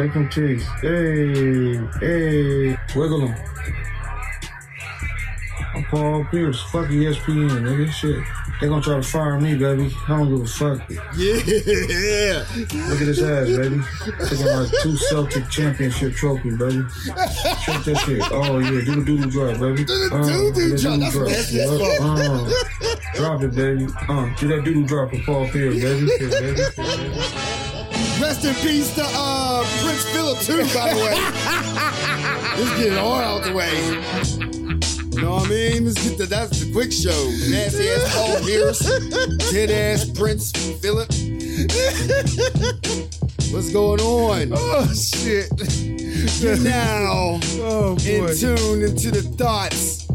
Shake them titties. Hey, hey. Wiggle them. I'm Paul Pierce. Fuck ESPN, nigga. Shit. They gonna try to fire me, baby. I don't give a fuck. Yeah. Yeah. Look at his ass, baby. Taking like two Celtic championship trophies, baby. Check that shit. Oh yeah, do the doodle drop, baby. Do the Uh, that drop. That's doodle nasty drop. as. Uh, drop it, baby. Uh, do that doodle drop for Paul Pierce, baby. Shit, baby. Shit, baby. Rest in peace to uh, Prince Philip too, by the way. Let's get it all out the way. You know what I mean? Let's get the that's the quick show. Nasty ass Paul Pierce, dead ass Prince Philip. What's going on? Oh shit. You're now Oh in tune into the thoughts,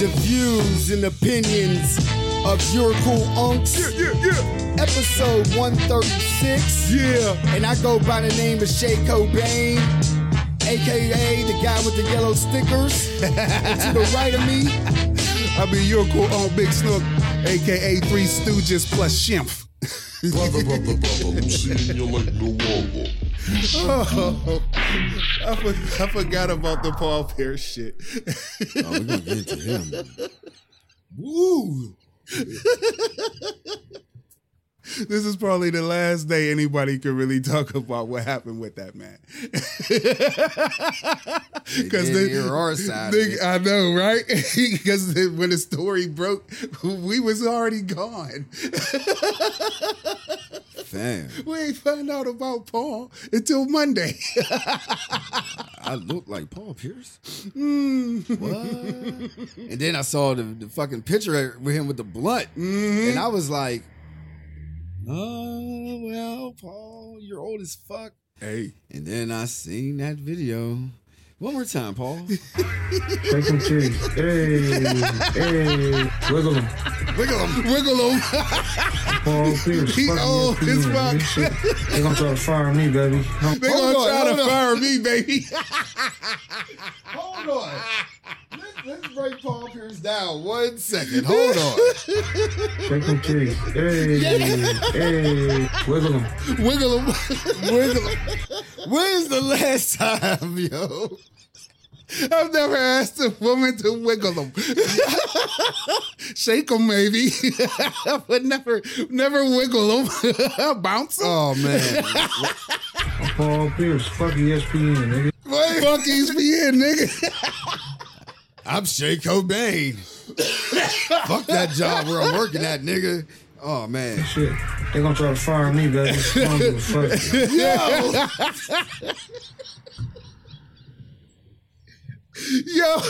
the views, and opinions of your cool unks. Yeah, yeah, Episode 136. yeah. And I go by the name of Shay Cobain, aka the guy with the yellow stickers. and to the right of me, I mean, you're cool on Big Snook, aka Three Stooges plus other. Oh, I, for, I forgot about the Paul Pierce shit. oh, we're gonna get into him. Woo! This is probably the last day anybody could really talk about what happened with that man. Because hear our side it. I know, right? Because when the story broke, we was already gone. Fam, We ain't find out about Paul until Monday. I look like Paul Pierce. Mm-hmm. What? and then I saw the, the fucking picture with him with the blunt, mm-hmm. and I was like, "Oh well, Paul, you're old as fuck." hey, And then I seen that video. One more time, Paul. Shake them titties. Hey, hey. Wiggle them. Wiggle him. wiggle him. Paul Pierce. He Fuck old ESPN, as nigga. fuck. Shit. They gonna try to fire me, baby. I'm- They Hold gonna on, try to hold on. fire me, baby. Hold on. Let's, let's break Paul Pierce down one second. Hold on. Shake them titties. Hey, hey. Wiggle them. wiggle him. Wiggle him. When's the last time, yo? I've never asked a woman to wiggle them. Shake them, maybe, but never, never wiggle them. Bounce them. Oh man. I'm Paul Pierce. Fuck ESPN, nigga. Fuck ESPN, nigga. I'm Shay Cobain. Fuck that job where I'm working at, nigga. Oh man. Shit. They gonna try to fire me, baby. I don't give a fuck. Yo. Yo.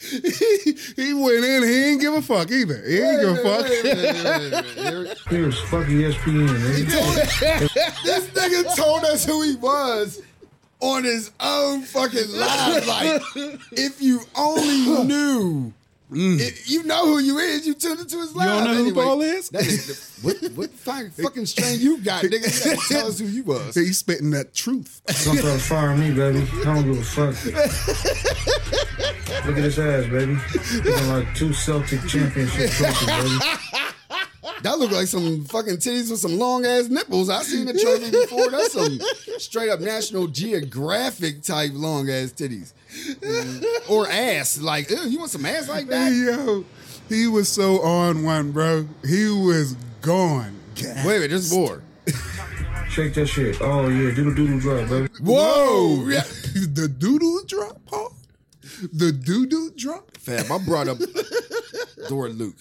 he, he went in. He ain't give a fuck either. He ain't give a fuck. Pierce. Fuck E ESPN, this nigga told us who he was on his own fucking live. Like, if you only knew. Mm. If you know who you is, you tuned into his live. You don't know who anyway. Paul is? That is what, what fucking, fucking strain you got, nigga? You gotta tell us who you was. He's spitting that truth. Gonna try to fire me, baby. I don't give a fuck. Look at his ass, baby. Looking like two Celtic championship trophies, baby. That look like some fucking titties with some long ass nipples. I seen the trophy before. That's some straight up National Geographic type long ass titties. Mm, Or ass. Like, ew, you want some ass like that? yo, he was so on one, bro. He was gone. Wait, wait, there's more. Shake that shit. Oh yeah, doodle doodle drop, baby. Whoa! Yeah. the doodle drop, Paul. The doodle drop. Fam, I brought up Dora Luke.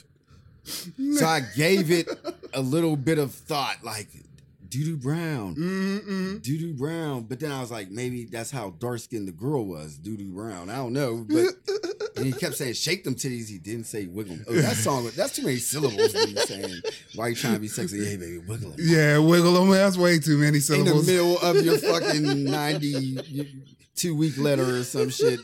So I gave it a little bit of thought, like Doodoo Brown, mm-hmm. Doodoo Brown. But then I was like, maybe that's how dark skinned the girl was, Doodoo Brown. I don't know, but and he kept saying shake them titties. He didn't say wiggle. 'em. Oh, that song, that's too many syllables. to be saying, why you trying to be sexy? Hey, baby, wiggle 'em. Yeah, wiggle them. That's way too many syllables. In the syllables. middle of your fucking ninety two week letter or some shit.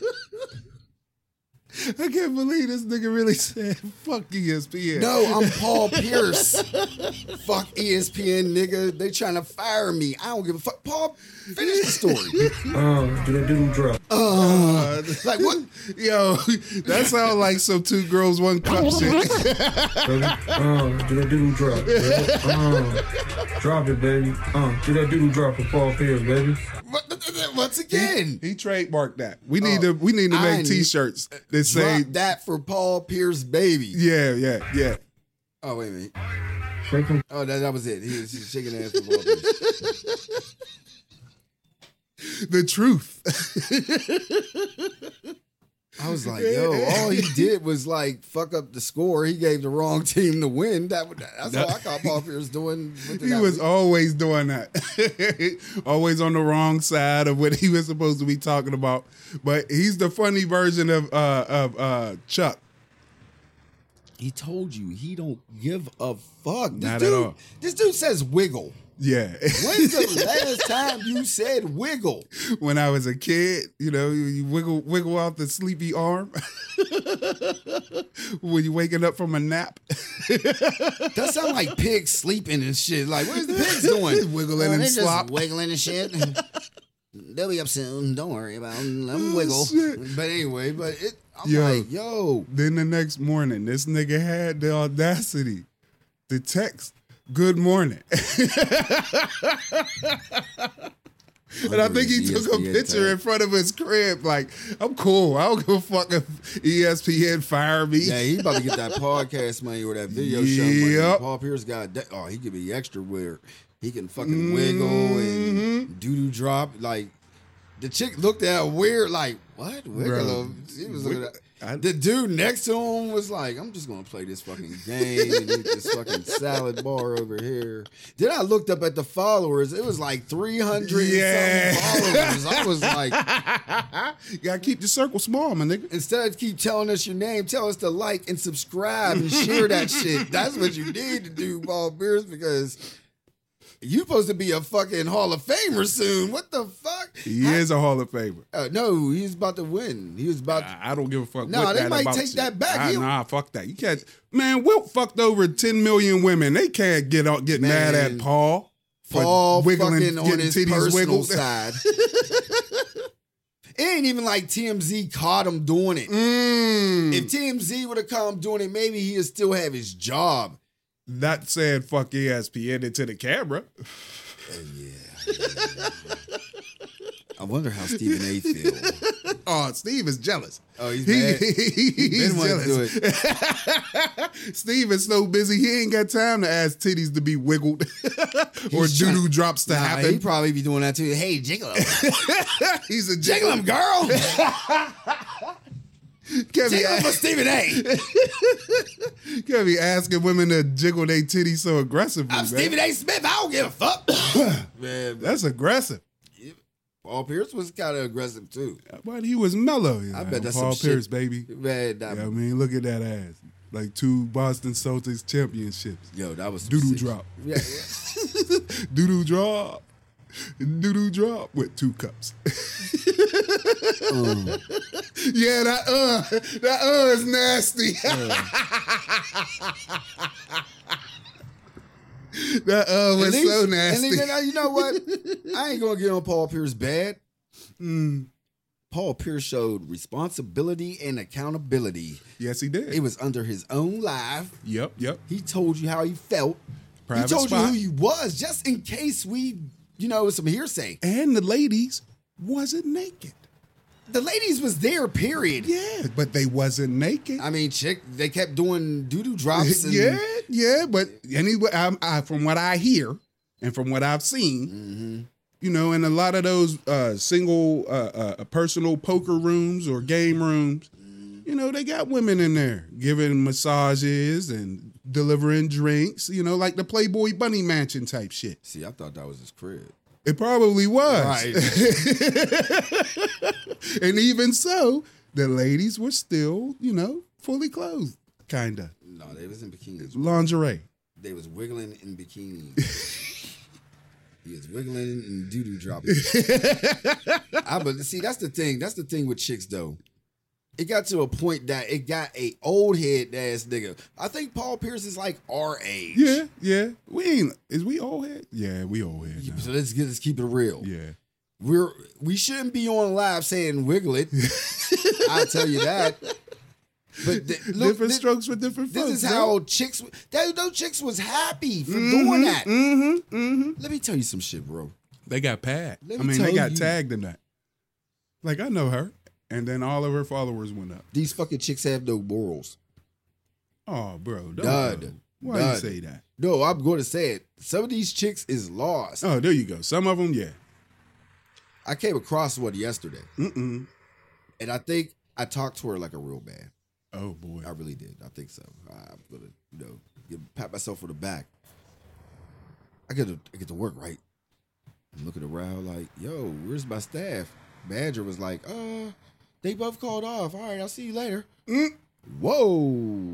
I can't believe this nigga really said fuck ESPN. No, I'm Paul Pierce. fuck ESPN, nigga. They trying to fire me. I don't give a fuck. Paul, finish the story. Uh, do that doodle drop. Uh, Like what? Yo, that sounds like some two girls, one cup shit. baby. Uh, do that doodle drop, baby. Uh, drop it, baby. Uh, do that doodle drop for Paul Pierce, baby. What- Once again, He trademarked that. We need oh, to we need to make need- t-shirts that say that for Paul Pierce, baby. Yeah, yeah, yeah. Oh wait a minute. Shake him. Oh, that, that was it. He was shaking ass for Paul Pierce. The truth. I was like, yo, all he did was like fuck up the score. He gave the wrong team the win. That would- that's all I caught Paul Pierce doing. He was week. always doing that. always on the wrong side of what he was supposed to be talking about. But he's the funny version of uh of uh Chuck. He told you he don't give a fuck. This Not at dude, all. This dude says wiggle. Yeah. When's the last time you said wiggle? when I was a kid, you know, you, you wiggle wiggle out the sleepy arm when you're waking up from a nap. That sound like pigs sleeping and shit. Like, what is the pigs doing? Wiggling oh, and they're just slop. wiggling and shit. They'll be up soon. Mm, don't worry about them. Let them Oh, wiggle. But anyway, but it. I'm Yo. like, yo, Then the next morning, this nigga had the audacity to text, "Good morning," and I think he took a picture in front of his crib. Like, I'm cool. I don't give a fuck if ESPN fire me. yeah, he about to get that podcast money or that video show money. Yep. Paul Pierce got that. Oh, he could be extra weird. He can fucking wiggle and mm-hmm. doo doo drop. Like the chick looked at weird. Like what? Wiggle? She was looking at. I- the dude next to him was like, "I'm just gonna play this fucking game and eat this fucking salad bar over here." Then I looked up at the followers. It was like 300 Yeah. followers. I was like, You gotta keep the circle small, man." nigga. Instead of keep telling us your name, tell us to like and subscribe and share that shit. That's what you need to do, Paul Pierce, because you supposed to be a fucking Hall of Famer soon. What the fuck? He is a Hall of Famer. Uh, no, he's about to win. He was about to. I I don't give a fuck. Nah, they might take that back. He- nah, fuck that. You can't. Man, Wilt fucked over ten million women. They can't get out, get mad at Man. Paul. for Paul wiggling, fucking on his personal wiggled. side. it ain't even like TMZ caught him doing it. Mm. If TMZ would have caught him doing it, maybe he'd still have his job. Not saying fuck ESPN into the camera. Oh yeah. I wonder how Stephen A. feels. Oh, Steve is jealous. Oh, he's He- mad. he's Been wanting to do jealous. it. Steve is so busy he ain't got time to ask titties to be wiggled or doo doo drops to Nah, happen. he probably be doing that too. Hey, jiggle him. He's a jiggle him, girl. Can't be, jiggle for Stephen A. can't be asking women to jiggle their titties so aggressively. I'm man. Stephen A. Smith. I don't give a fuck. Man, That's aggressive. Paul Pierce was kind of aggressive too. But he was mellow. You I bet that's Paul Pierce, shit. baby. Man, I mean, look at that ass. Like two Boston Celtics championships. yo, that was some Doo doo sick- drop. Yeah, yeah. Doo doo drop. Doo doo drop with two cups. Yeah, that uh, that uh is nasty. that uh was least- so and nasty. even, uh, you know what? I ain't gonna get on Paul Pierce bad. Mm. Paul Pierce showed responsibility and accountability. yes, he did. It was under his own life. yep, yep. He told you how he felt. Private he told spot. you who he was, just in case we, you know, some hearsay. And the ladies wasn't naked. The ladies was there, period. Yeah, but they wasn't naked. I mean, chick, they kept doing doo doo drops. And, yeah, yeah, but anyway, I, I, from what I hear and from what I've seen, Mm-hmm. you know, in a lot of those uh, single, uh, uh, personal poker rooms or game rooms, Mm-hmm. you know, they got women in there giving massages and delivering drinks, you know, like the Playboy Bunny Mansion type shit. See, I thought that was his crib. It probably was. Right. and even so, the ladies were still, you know, fully clothed, kind of. no, they was in bikinis. Lingerie. They was wiggling in bikinis. he was wiggling and doo doo dropping. I ah, but see, that's the thing. That's the thing with chicks though. It got to a point that it got a old head ass nigga. I think Paul Pierce is like our age. Yeah, yeah. We ain't. Is we old head? Yeah, we old head. Now. So let's get let's keep it real. Yeah. We're we shouldn't be on live saying wiggle it. I tell you that. But th- look, different thi- strokes for different This folks. is how chicks. That, those chicks was happy for doing that. Mm-hmm. Mm-hmm. Let me tell you some shit, bro. They got pad. I mean, they got you. tagged in that. Like I know her, and then all of her followers went up. These fucking chicks have no morals. Oh, bro, don't- Dud. Why Dud. you say that? No, I'm going to say it. Some of these chicks is lost. Oh, there you go. Some of them, yeah. I came across one yesterday, Mm-mm. and I think I talked to her like a real man. Oh boy. I really did. I think so. I'm gonna, you know, get, pat myself on the back. I get to I get to work right. I'm looking around like, yo, where's my staff? Manager was like, uh, they both called off. All right, I'll see you later. Mm. Whoa.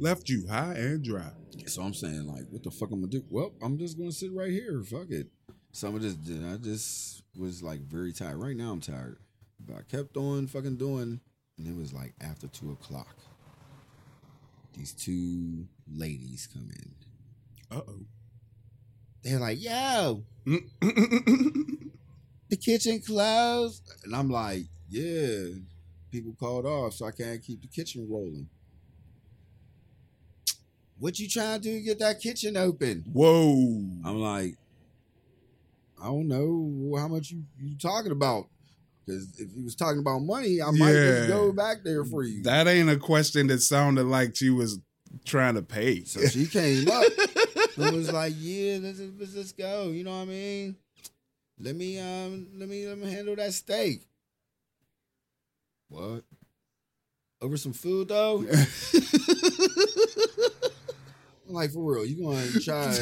Left you high and dry. So I'm saying, like, what the fuck I'm gonna do? Well, I'm just gonna sit right here. Fuck it. Some of this, I just was like very tired. Right now, I'm tired, but I kept on fucking doing, and it was like after two o'clock. These two ladies come in. Uh oh. They're like, "Yo, the kitchen closed," and I'm like, "Yeah, people called off, so I can't keep the kitchen rolling." What you trying to do to get that kitchen open? Whoa. I'm like, I don't know how much you you talking about. Because if you was talking about money, I might Yeah. just go back there for you. That ain't a question that sounded like she was trying to pay. so she came up and was like, "Yeah, let's let's just go." You know what I mean? Let me um let me let me handle that steak. What? Over some food though? I'm like for real, you gonna try?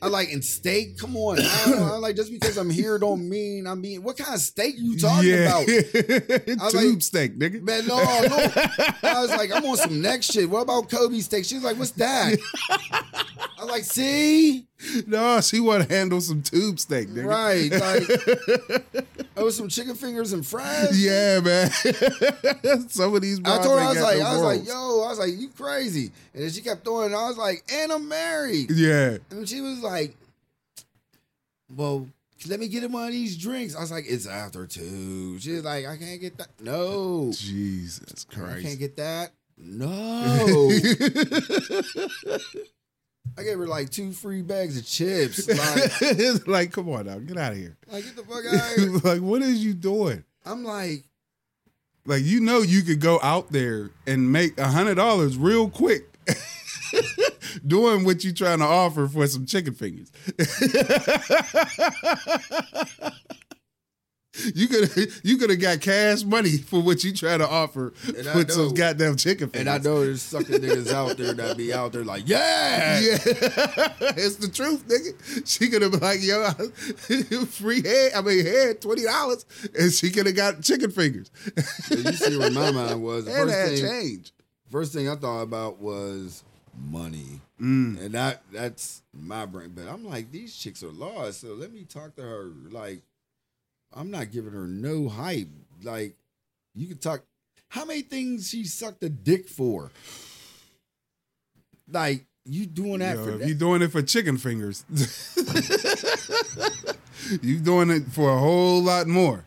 I like in steak. Come on, I I like just because I'm here don't mean I mean what kind of steak you talking about? Tube like- steak, nigga. Man, no, no. I was like, I'm on some next shit. What about Kobe steak? She's like, what's that? I was like, see, No, she want to handle some tube steak, nigga. right? Like, oh, some chicken fingers and fries. Yeah, man. Some of these. I told her, I was like, no I was like, yo, I was like, you crazy. And then she kept throwing. I was like, and I'm married. Yeah. And she was like, well, let me get him one of these drinks. I was like, it's after two. She's like, I can't get that. No. Jesus Christ. I can't get that. No. I gave her like two free bags of chips. Like, like, come on now, get out of here. like get the fuck out of here. like, what is you doing? I'm like, Like, you know, you could go out there and make a hundred dollars real quick. Doing what you trying to offer for some chicken fingers. You could you could have got cash money for what you try to offer And with some goddamn chicken fingers. and I know there's sucker niggas out there that be out there like, yeah. Yeah, it's the truth, nigga. She could have been like, "Yo, free head. I mean, head twenty dollars," and she could have got chicken fingers. And you see where my mind was. The and first had thing, change. first thing I thought about was money. Mm. And that that's my brain. But I'm like, these chicks are lost. So let me talk to her. Like, I'm not giving her no hype. Like, you can talk. How many things she sucked a dick for? Like, you doing that Yo, for that? you doing it for chicken fingers, you doing it for a whole lot more.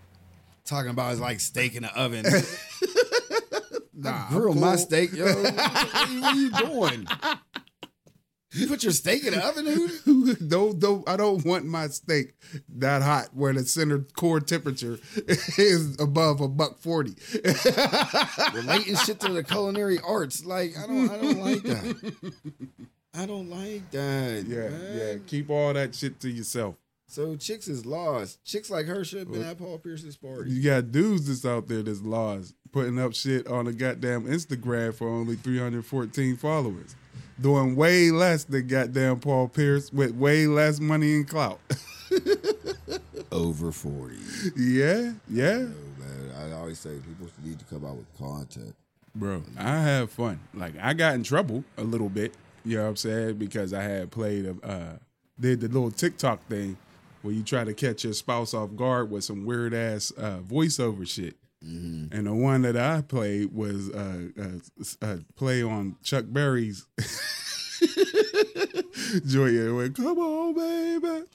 Talking about is like steak in the oven. Nah, I grill I'm my steak, yo. what, are you doing? You put your steak in the oven, dude? don't, don't, I don't want my steak that hot where the center core temperature is above a buck forty. relating shit to the culinary arts. Like I don't, I don't like that. I don't like that. Yeah, man. yeah. Keep all that shit to yourself. So chicks is lost. Chicks like her should have been at Paul Pierce's party. You got dudes that's out there that's lost, putting up shit on a goddamn Instagram for only 314 followers. Doing way less than goddamn Paul Pierce with way less money and clout. Over forty. yeah, yeah. Oh, man, I always say people need to come out with content. Bro, I have fun. Like I got in trouble a little bit, you know what I'm saying? Because I had played a uh did the little TikTok thing where you try to catch your spouse off guard with some weird ass uh voiceover shit. And the one that I played was uh, uh, uh, play on Chuck Berry's Joy. Went, come on, baby.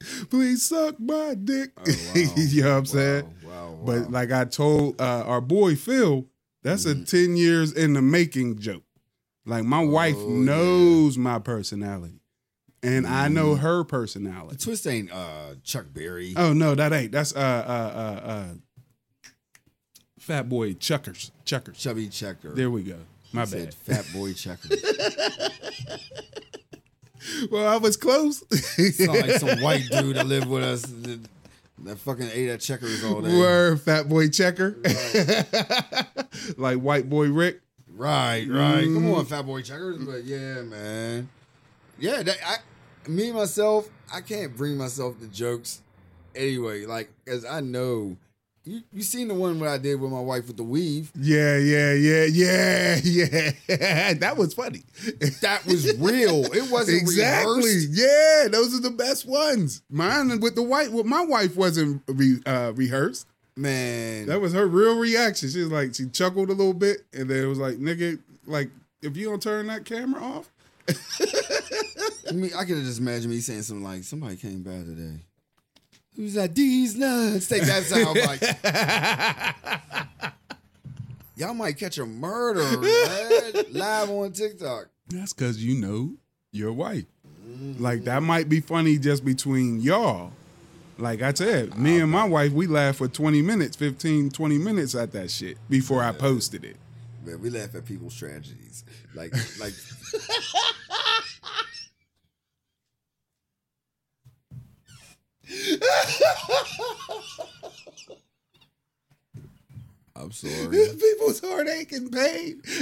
Please suck my dick. you know what I'm saying? Wow, wow, wow. But like I told uh, our boy Phil, that's Mm-hmm. a 10 years in the making joke. Like my wife Oh, knows my personality. And I know Mm-hmm. her personality. Twist ain't uh, Chuck Berry. Oh no, that ain't. That's uh uh uh uh Fat Boy Chuckers. Chuckers. Chubby Checker. There we go. My He bad. said Fat Boy Checker. Well, I was close. Like some white dude that lived with us that, that fucking ate at Checkers all day. Word, Fat Boy Checker. like White Boy Rick. Right, right. Come Mm. on, Fat Boy Checkers. But yeah, man. Yeah, that, I, me myself, I can't bring myself to jokes anyway. Like, as I know, you you seen the one where I did with my wife with the weave. Yeah, yeah, yeah, yeah, yeah. that was funny. That was real. It wasn't exactly. rehearsed. Yeah, those are the best ones. Mine with the white with my wife wasn't re, uh, rehearsed. Man, That was her real reaction. She was like, she chuckled a little bit, and then it was like, nigga, like if you don't turn that camera off, I mean, I could have just imagined me saying something like, "Somebody came by today." Who's that? These nuts. Take that sound like. Y'all might catch a murder man, live on TikTok. that's because you know your wife. Mm-hmm. Like that might be funny just between y'all. Like I said, me and my wife, we laughed for 20 minutes, 15, 20 minutes at that shit before I posted it. Man, we laugh at people's tragedies. Like, like. I'm sorry. People's heartache and pain.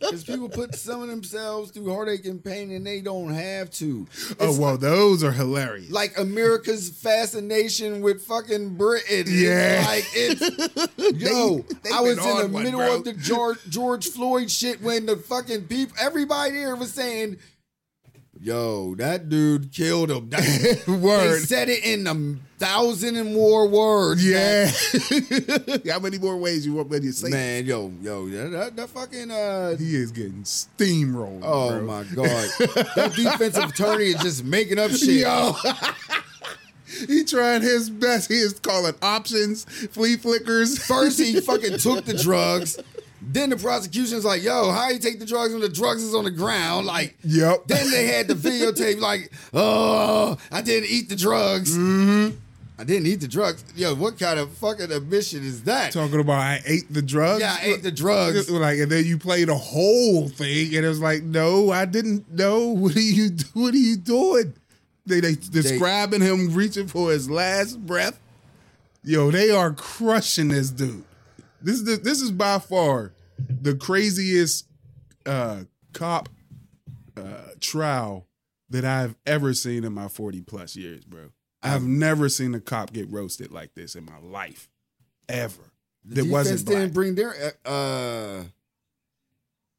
Because people put some of themselves through heartache and pain and they don't have to. Oh It's well, those are hilarious. like America's fascination with fucking Britain. It's Yeah. like it's yo. they I was in the one, middle bro. of the George George Floyd shit when the fucking people, everybody there was saying, "Yo, that dude killed him." That, They Word. said it in a thousand and more words. Yeah. How many more ways you want me to say? man. Yo, yo, that, that, fucking uh. He is getting steamrolled. Oh bro. my god, that defensive attorney is just making up shit. Yo. he trying his best. He is calling options, flea flickers. First, he fucking took the drugs. Then the prosecution's like, yo, how you take the drugs when the drugs is on the ground? Like, Yep. then they had the videotape, like, oh, I didn't eat the drugs. Mm-hmm. I didn't eat the drugs. Yo, what kind of fucking admission is that? Talking about I ate the drugs. Yeah, I ate the drugs. Like, and then you play the whole thing, and it was like, no, I didn't know. What are you? What are you doing? They they describing him reaching for his last breath. Yo, they are crushing this dude. This is the, this is by far the craziest uh, cop uh, trial that I've ever seen in my forty plus years, bro. I've never seen a cop get roasted like this in my life, ever. The that wasn't black. didn't bring their uh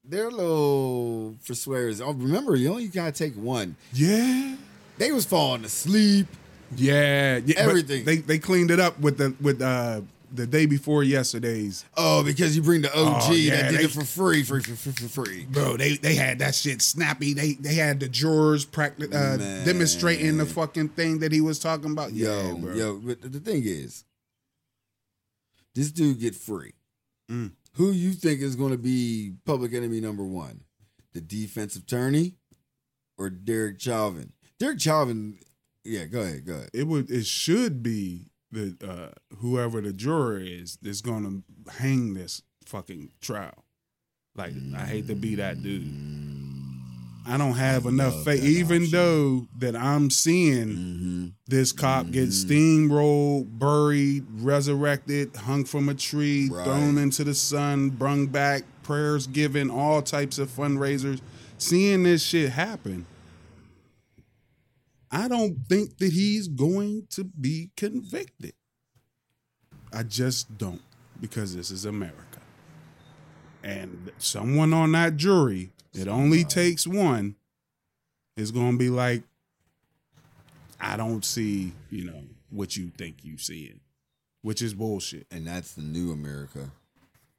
their little persuaders. Oh, remember, you only gotta take one. Yeah. They was falling asleep. Yeah, yeah, Everything. They they cleaned it up with the with uh the day before yesterday's. Oh, because you bring the OG Oh, yeah, that did they- it for free, free, free, free. Bro, they they had that shit snappy. They they had the jurors practice uh, demonstrating the fucking thing that he was talking about. Yo, yeah, bro. yo, but the thing is, this dude get free. Mm. Who you think is going to be public enemy number one? The defensive attorney or Derek Chauvin? Derek Chauvin, yeah, go ahead, go ahead. It would it should be the uh whoever the juror is that's gonna hang this fucking trial. Like I hate to be that dude. I don't have enough faith, even option. though that I'm seeing Mm-hmm. this cop get steamrolled, buried, resurrected, hung from a tree, Right. thrown into the sun, brung back, prayers given, all types of fundraisers. Seeing this shit happen, I don't think that he's going to be convicted. I just don't, because this is America. And someone on that jury, it only takes one, is going to be like, I don't see, you know, what you think you seeing. which is bullshit. and that's the new America.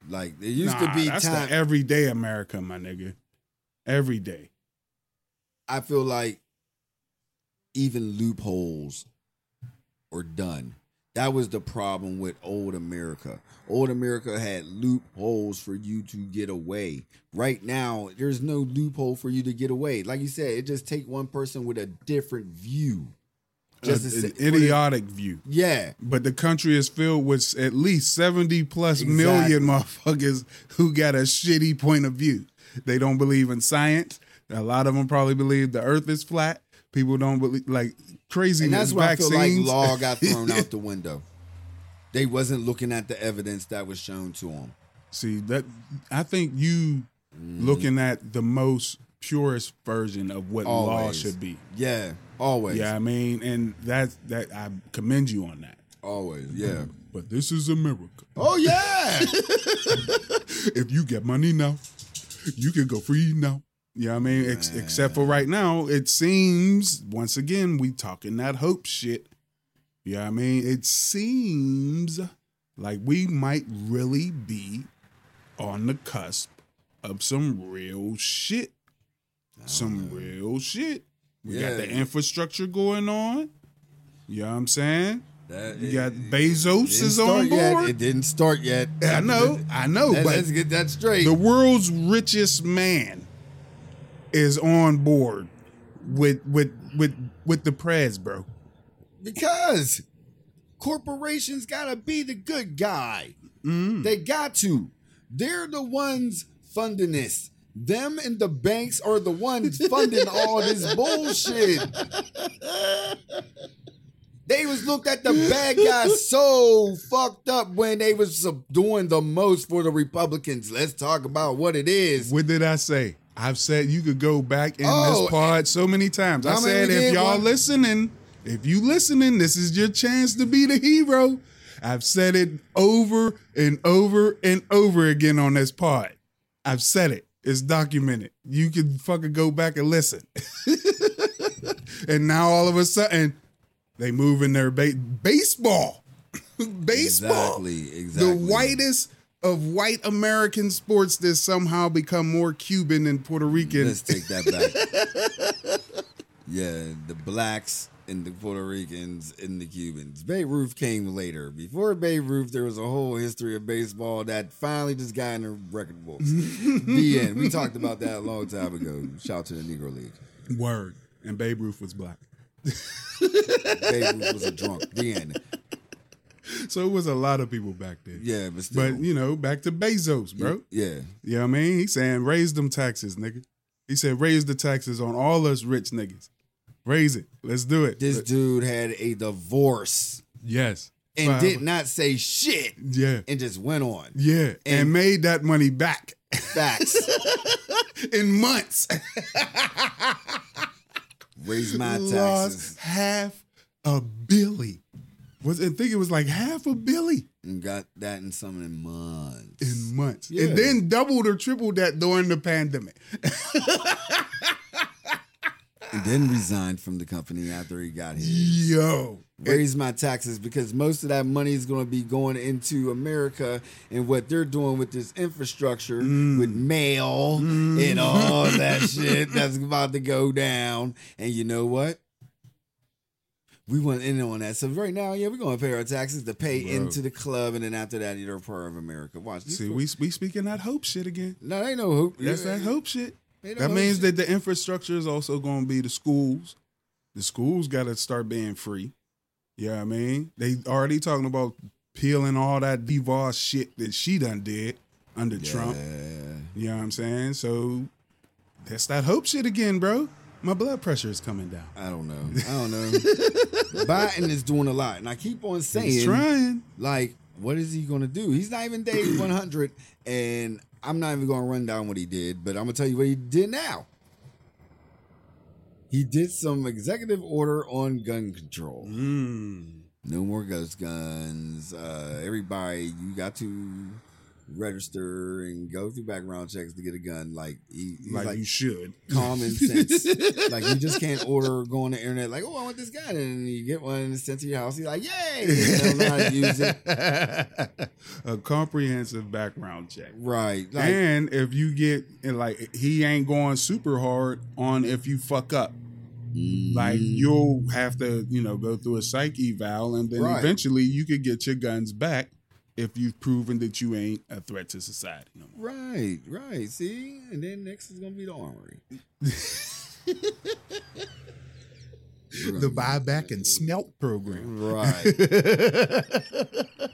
Like there used Nah, to be that's time. the everyday America, my nigga. Every day. I feel like even loopholes are done. That was the problem with old America. Old America had loopholes for you to get away. Right now, there's no loophole for you to get away. Like you said, it just take one person with a different view. Just A- an say- for the- idiotic view. yeah, But the country is filled with at least 70 plus Exactly. million motherfuckers who got a shitty point of view. They don't believe in science. A lot of them probably believe the earth is flat. People don't believe like crazy and that's why I feel like law got thrown out the window. They wasn't looking at the evidence that was shown to them. See that I think you Mm-hmm. looking at the most purest version of what law should be. Yeah, always. Yeah, I mean, and that that I commend you on that. always. Yeah. But this is America. Oh yeah. if you get money now, you can go free now. Yeah, I mean, ex- except for right now, it seems once again we talking that hope shit. Yeah, I mean, it seems like we might really be on the cusp of some real shit. Some ah. real shit. We got the infrastructure going on. You know what I'm saying? That- You got it Bezos is on yet. board. It didn't start yet. I know, I know, Let- but Let's get that straight. the world's richest man is on board with with with with the prez, bro. because corporations gotta be the good guy. Mm. They got to. They're the ones funding this. Them and the banks are the ones funding all this bullshit. They was looked at the bad guys so fucked up when they was doing the most for the Republicans. Let's talk about what it is. What did I say? I've said you could go back in Oh, this pod so many times. I said if y'all One- listening, if you listening, this is your chance to be the hero. I've said it over and over and over again on this pod. I've said it. It's documented. You can fucking go back and listen. and now all of a sudden, they move in their ba- baseball. baseball. Exactly, exactly. The whitest of white American sports that somehow become more Cuban than Puerto Rican. Let's take that back. yeah, the blacks and the Puerto Ricans and the Cubans. Babe Ruth came later. Before Babe Ruth, there was a whole history of baseball that finally just got in the record books. the end. We talked about that a long time ago. Shout out to the Negro League. Word. And Babe Ruth was black. Babe Ruth was a drunk. The end. So it was a lot of people back then. Yeah, but still. But, you know, back to Bezos, bro. yeah. You know what I mean? He's saying raise them taxes, nigga. He said raise the taxes on all us rich niggas. Raise it. Let's do it. This dude had a divorce yes. and did not say shit Yeah. and just went on. Yeah. And, And- made that money back Facts. in months. Raise my Lost taxes. half a billy. Was I think it was like half a billy and got that in some in months. in months. Yeah. And then doubled or tripled that during the pandemic. and then resigned from the company after he got his. Yo. Raise my taxes because most of that money is going to be going into America and what they're doing with this infrastructure mm. with mail and mm. all that shit that's about to go down. And you know what? We went in on that. So right now, yeah, we're going to pay our taxes to pay Bro. into the club, and then after that, you're a part of America. Watch this. See, we we speaking that hope shit again. no, they ain't no hope. That's that hope shit. That hope means shit. that the infrastructure is also going to be the schools. The schools got to start being free. Yeah, I mean, they already talking about peeling all that DeVos shit that she done did under Trump. Yeah. You know what I'm saying? So that's that hope shit again, bro. My blood pressure is coming down. I don't know. I don't know. Biden is doing a lot, and I keep on saying, He's trying. like, what is he going to do? He's not even day 100, and I'm not even going to run down what he did, but I'm going to tell you what he did now. He did some executive order on gun control. Mm. No more ghost guns. Uh, everybody, you got to register and go through background checks to get a gun. Like he, he's like, like, you should. common sense. like you just can't order go on the internet like, oh, I want this gun, and you get one and it's sent to your house. You're like, yay! You know how to use it. a comprehensive background check. Right. Like, and if you get and like he ain't going super hard on if you fuck up. Like mm, you'll have to, you know, go through a psyche eval and then Right. eventually you could get your guns back if you've proven that you ain't a threat to society no more. Right, right. See, and then next is gonna be the armory. The buyback and smelt program. Right.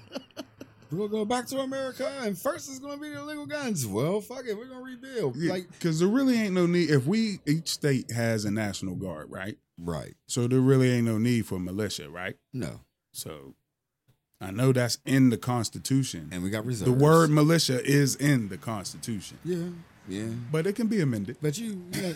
we're gonna go back to America, and first is gonna be the illegal guns. Well, fuck it, we're gonna rebuild. Like, because there really ain't no need if we each state has a national guard, right? right? So there really ain't no need for militia, right? No, So I know that's in the Constitution. and we got reserves. the word militia is in the Constitution, yeah, yeah. but it can be amended. But you, yeah,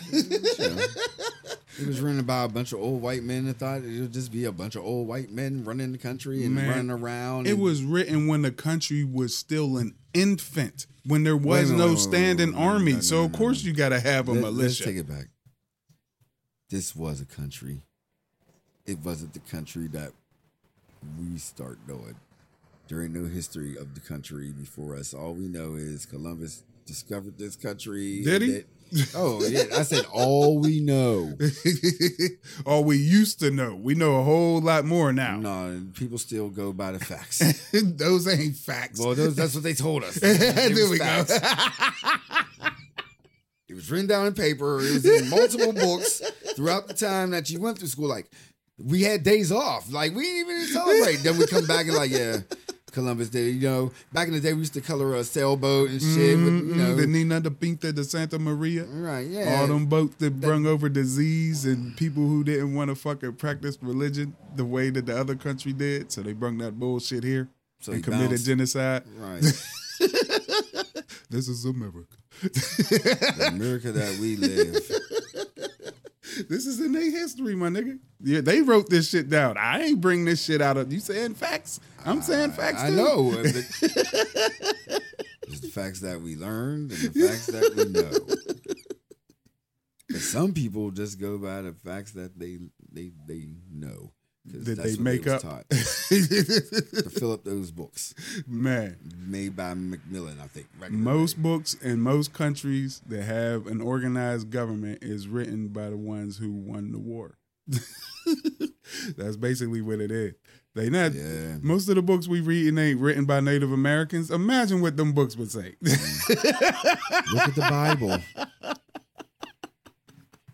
it was written by a bunch of old white men that thought it would just be a bunch of old white men running the country and Man, running around. It and- was written when the country was still an infant, when there was no standing army. no, no, so of course you got to have a Let- Let's militia. take it back. This was a country. It wasn't the country that we start knowing. There ain't no history of the country before us. All we know is Columbus discovered this country. Did he? that- oh, yeah. I said all we know. all we used to know. We know a whole lot more now. No, people still go by the facts. Those ain't facts. Well, those, that's what they told us. there It we go. It was written down in paper. It was in multiple books throughout the time that you went through school. Like we had days off. Like we didn't even celebrate. then we come back and like, yeah, Columbus Day. You know, back in the day we used to color a sailboat and shit. With, you mm-hmm. know, the Nina de Pinta de Santa Maria. right? Yeah. All them boats that brung over disease and people who didn't want to fucking practice religion the way that the other country did. So they brung that bullshit here So and he committed bounced. genocide. Right. This is America. the America that we live. This is in their history, my nigga. Yeah, they wrote this shit down. I ain't bring this shit out of you saying facts. I'm saying facts. I too. know. It's the facts that we learned and the facts that we know. But some people just go by the facts that they they they know. That they make was up. to fill up those books Man, made by Macmillan, I think. the most books in most countries that have an organized government is written by the ones who won the war. That's basically what it is. They not Yeah. most of the books we read ain't written by Native Americans. Imagine what them books would say. Mm. Look at the Bible.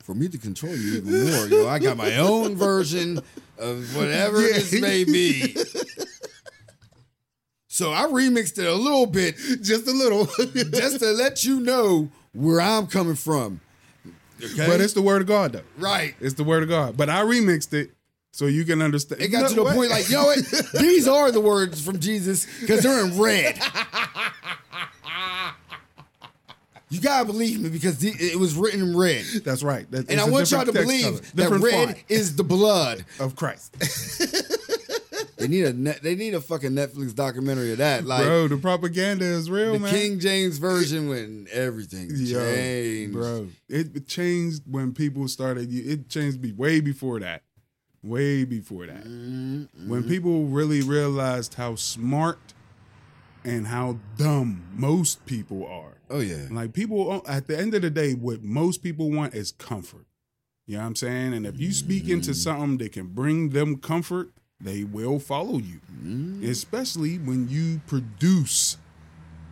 For me to control you even more, yo, I got my own version of whatever Yeah. this may be. So I remixed it a little bit Just a little. just to let you know where I'm coming from. Okay? But it's the word of God though. right. It's the word of God. But I remixed it so you can understand. It got You to the what? point like, you know what? These are the words from Jesus because they're in red. You gotta believe me because the, it was written in red. That's right. That- And I want y'all to believe color, that different red font is the blood. of Christ. They need a net, they need a fucking Netflix documentary of that. Like bro, the propaganda is real, the man. King James version when everything Yo, changed. bro. It changed when people started. It changed be way before that. Way before that. Mm-hmm. When people really realized how smart and how dumb most people are. Oh yeah. Like people at the end of the day, what most people want is comfort. You know what I'm saying? And if you speak Mm. into something that can bring them comfort, they will follow you. Mm. Especially when you produce.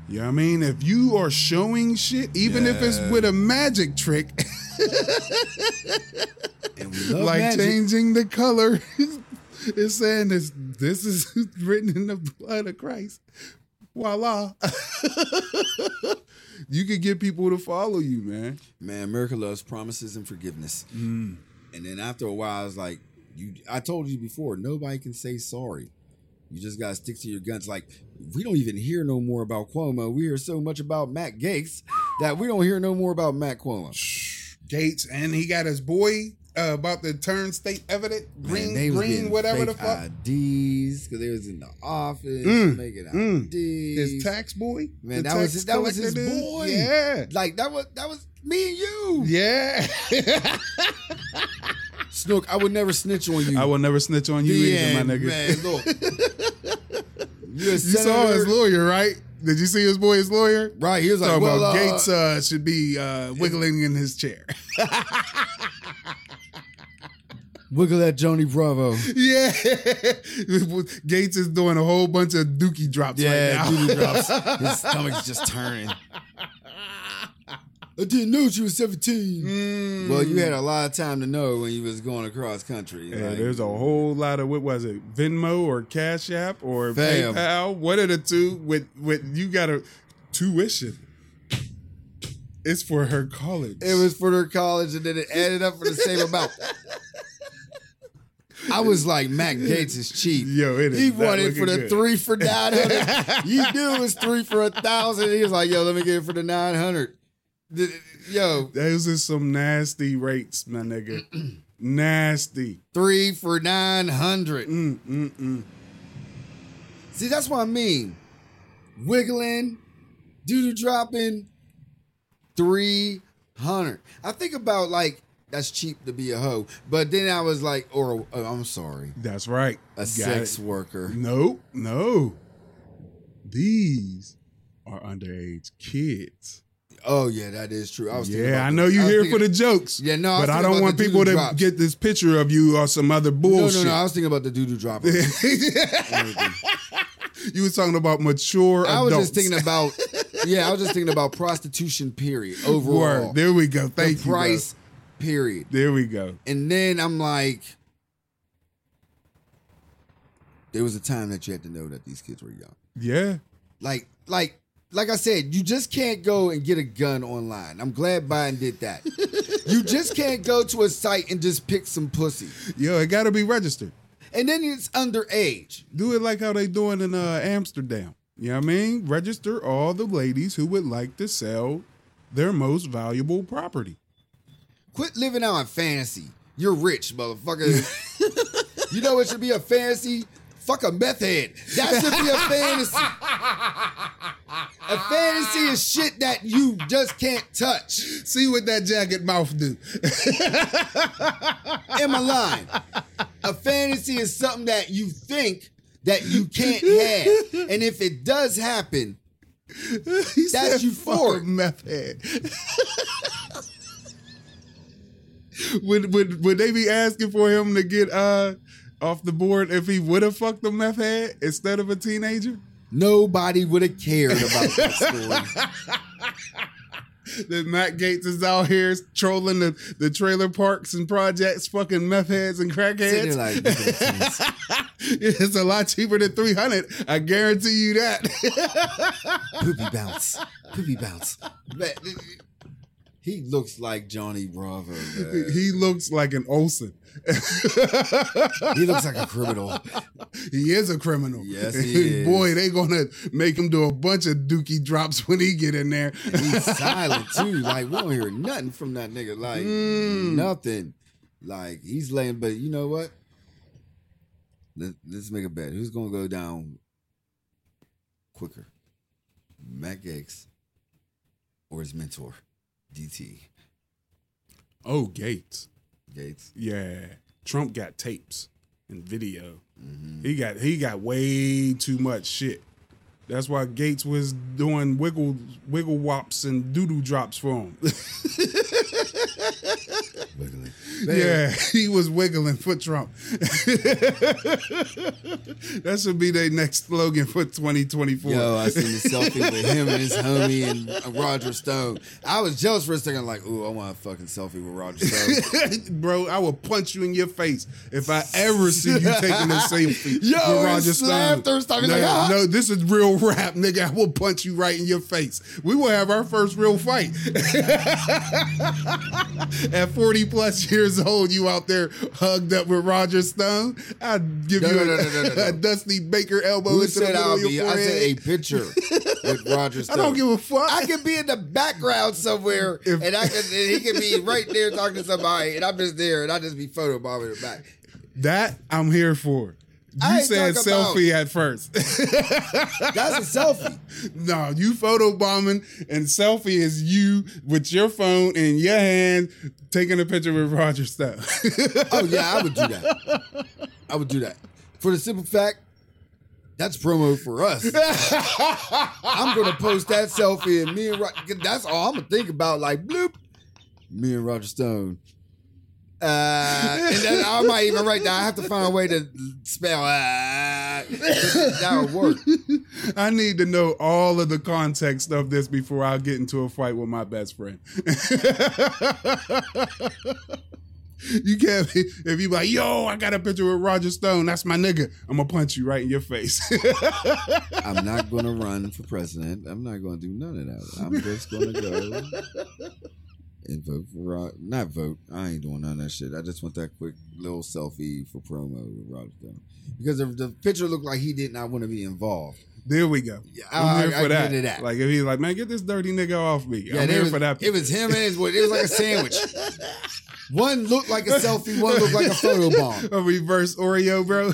You know what I mean? If you are showing shit, even if it's with a magic trick, And we love like magic. changing the color, it's saying this this is written in the blood of Christ. Voila. you can get people to follow you, man. Man, America loves promises and forgiveness. Mm. And then after a while, it's like you. I told you before, nobody can say sorry. You just gotta stick to your guns. Like we don't even hear no more about Cuomo. We hear so much about Matt Gaetz that we don't hear no more about Matt Cuomo. Gaetz, and he got his boy uh, about to turn state evident, Man, green, they green, getting whatever the fuck. IDs because they was in the office Mm, making mm. IDs. His tax boy, Man, that was tax that was his dude? boy. Yeah, like that was that was me and you. yeah. Snook, I would never snitch on you. I will never snitch on you Yeah, either, my nigga. Man, look. you a saw his lawyer, right? Did you see his boy, his lawyer? Right, he was like, Talking well, about uh, Gaetz uh, should be uh, wiggling in his chair. wiggle that Johnny Bravo. yeah, Gaetz is doing a whole bunch of dookie drops Yeah, right now. dude drops. His stomach's just turning. I didn't know she was 17. Mm. Well, you had a lot of time to know when you was going across country. Yeah, Like, there's a whole lot of what was it, Venmo or Cash App or Fam. PayPal? What are the two? With with you got a tuition. It's for her college. It was for her college, and then it added up for the same amount. I was like, Matt Gaetz is cheap. Yo, it is He wanted for the good. three for nine hundred. you knew it was three for a thousand. He was like, "Yo, let me get it for the nine hundred. Yo, Those are some nasty rates, my nigga. nasty. three for nine hundred. Mm, mm, mm. See, that's what I mean. Wiggling, doodle dropping, three hundred. I think about like that's cheap to be a hoe, but then I was like, or oh, I'm sorry, That's right. a Got sex it. worker. No, no. These are underage kids. Oh yeah, that is true. I was Yeah, I know you was here thinking- for the jokes. Yeah, no, I was but I don't want people to drops. get this picture of you or some other No, bullshit. no, no. I was thinking about the doo doo dropper. you was talking about mature I was just thinking about, yeah, I was just thinking about prostitution. Period. Overall, Word. There we go. Thank the you. bro. Period. There we go. And then I'm like, there was a time that you had to know that these kids were young. Yeah. Like, like, like I said, you just can't go and get a gun online. I'm glad Biden did that. you just can't go to a site and just pick some pussy. Yo, it got to be registered. And then it's underage. Do it like how they doing in uh, Amsterdam. You know what I mean? Register all the ladies who would like to sell their most valuable property. Quit living out in fantasy. You're rich, motherfucker. you know what should be a fantasy? Fuck a meth head. That should be a fantasy. A fantasy is shit that you just can't touch. See what that jacket mouth do. Am I lying? A fantasy is something that you think that you can't have. And if it does happen, He That's said, euphoric. "Fuck a meth head. would, would would they be asking for him to get uh off the board if he would have fucked a meth head instead of a teenager? nobody would have cared about that story. That Matt Gaetz is out here trolling the, the trailer parks and projects, fucking meth heads and crackheads. like, look at the teens. it's a lot cheaper than three hundred. I guarantee you that. poopy bounce, poopy bounce. He looks like Johnny Bravo. man. he looks like an Olsen. He looks like a criminal. He is a criminal. Yes, he is. Boy, they gonna make him do a bunch of dookie drops when he get in there. He's silent too. Like we don't hear nothing from that nigga. Like Mm. nothing. Like he's laying. But you know what? Let, let's make a bet. Who's gonna go down quicker? Matt Gaetz or his mentor, DT oh, Gaetz. Gaetz. Yeah. Trump got tapes and video. Mm-hmm. He got he got way too much shit. That's why Gaetz was doing wiggle wiggle wops and doodle drops for him. Wiggly. yeah, he was wiggling for Trump. that should be their next slogan for 2024. Yo, I seen the selfie with him and his homie and Roger Stone. I was jealous for a second, like, ooh, I want a fucking selfie with Roger Stone. Bro, I will punch you in your face if I ever see you taking a selfie Yo, with Roger Stone. no, like, ah. no, this is real rap, nigga. I will punch you right in your face. We will have our first real fight. At 40 plus years old, you out there hugged up with Roger Stone. I'd give No, you no, a, no, no, no, no. a Dusty Baker elbow Who into the said middle I'll of your be? I said a picture with Roger Stone. I don't give a fuck. I could be in the background somewhere, If- and I could, and he could be right there talking to somebody, and I'm just there, and I just be photobombing the back. that I'm here for. You I said talking about- selfie at first. That's a selfie. no, you photo bombing and selfie is you with your phone in your hand taking a picture with Roger Stone. Oh yeah, I would do that. I would do that for the simple fact that's promo for us. I'm gonna post that selfie, and me and Roger. that's all I'm gonna think about. Like bloop, me and Roger Stone. Uh, and then I might even write down. I have to find a way to spell. Uh, that would work. I need to know all of the context of this before I get into a fight with my best friend. you can't be, if you like, yo, I got a picture with Roger Stone, that's my nigga. I'm gonna punch you right in your face. I'm not gonna run for president. I'm not gonna do none of that. I'm just gonna go and vote for Rod. Not vote. I ain't doing none of that shit. I just want that quick little selfie for promo with Roger Stone because the, the picture looked like he did not want to be involved. there we go. Yeah, I'm I- here I for get that. that. Like if he's like, man, get this dirty nigga off me. Yeah, I'm here was, for that. It was him and his. It was like a sandwich. One looked like a selfie. One looked like a photo bomb. a reverse Oreo, bro.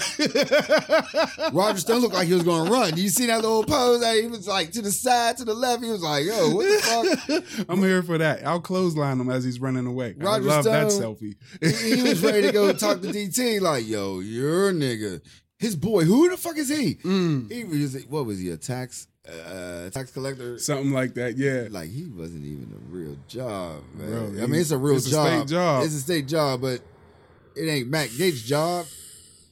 Roger Stone looked like he was going to run. You see that little pose? That he was like to the side, to the left. He was like, "Yo, what the fuck?" I'm here for that. I'll clothesline him as he's running away. Roger I love that selfie. he, he was ready to go talk to DT. Like, yo, you're a nigga. His boy, who the fuck is he? Mm. He was what was he? A tax uh, tax collector? Something like that, yeah. Like he wasn't even a real job, man. Bro, I mean, it's a real it's a job. state job. It's a state job, but it ain't Matt Gaetz' job.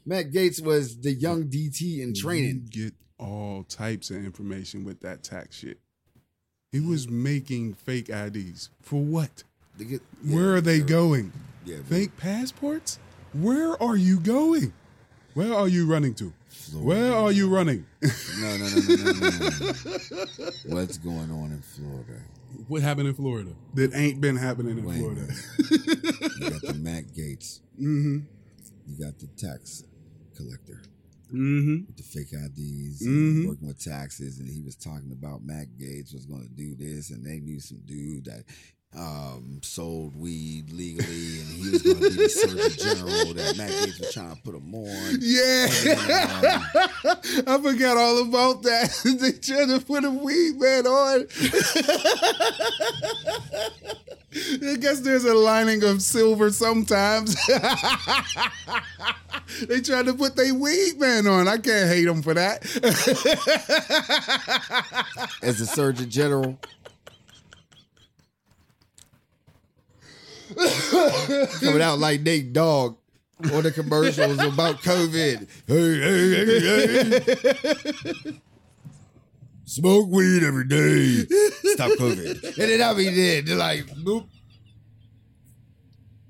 Matt Gaetz was the young DT in training. You get all types of information with that tax shit. He was making fake IDs. For what? To get- Where are they sure. going? Yeah, Fake passports? Where are you going? Where are you running to? Where are you running? No, no, no, no, no, no, no. What's going on in Florida? what happened in Florida? That ain't been happening in Wait a Florida. minute. You got the Matt Gaetz. Mm-hmm. You got the tax collector Mm-hmm. with the fake IDs, Mhm. working with taxes, and he was talking about Matt Gaetz was going to do this, and they knew some dude that um, sold weed legally, and he was going to be the Surgeon General that Matt Gaetz was trying to put him on. Yeah. I forgot all about that. they tried to put a weed man on. I guess there's a lining of silver sometimes. they tried to put their weed man on. I can't hate them for that. As the Surgeon General. Coming out like Nate Dogg on the commercials about COVID. Hey, hey, hey, hey. Smoke weed every day. Stop COVID. And then I mean, did They're like, boop.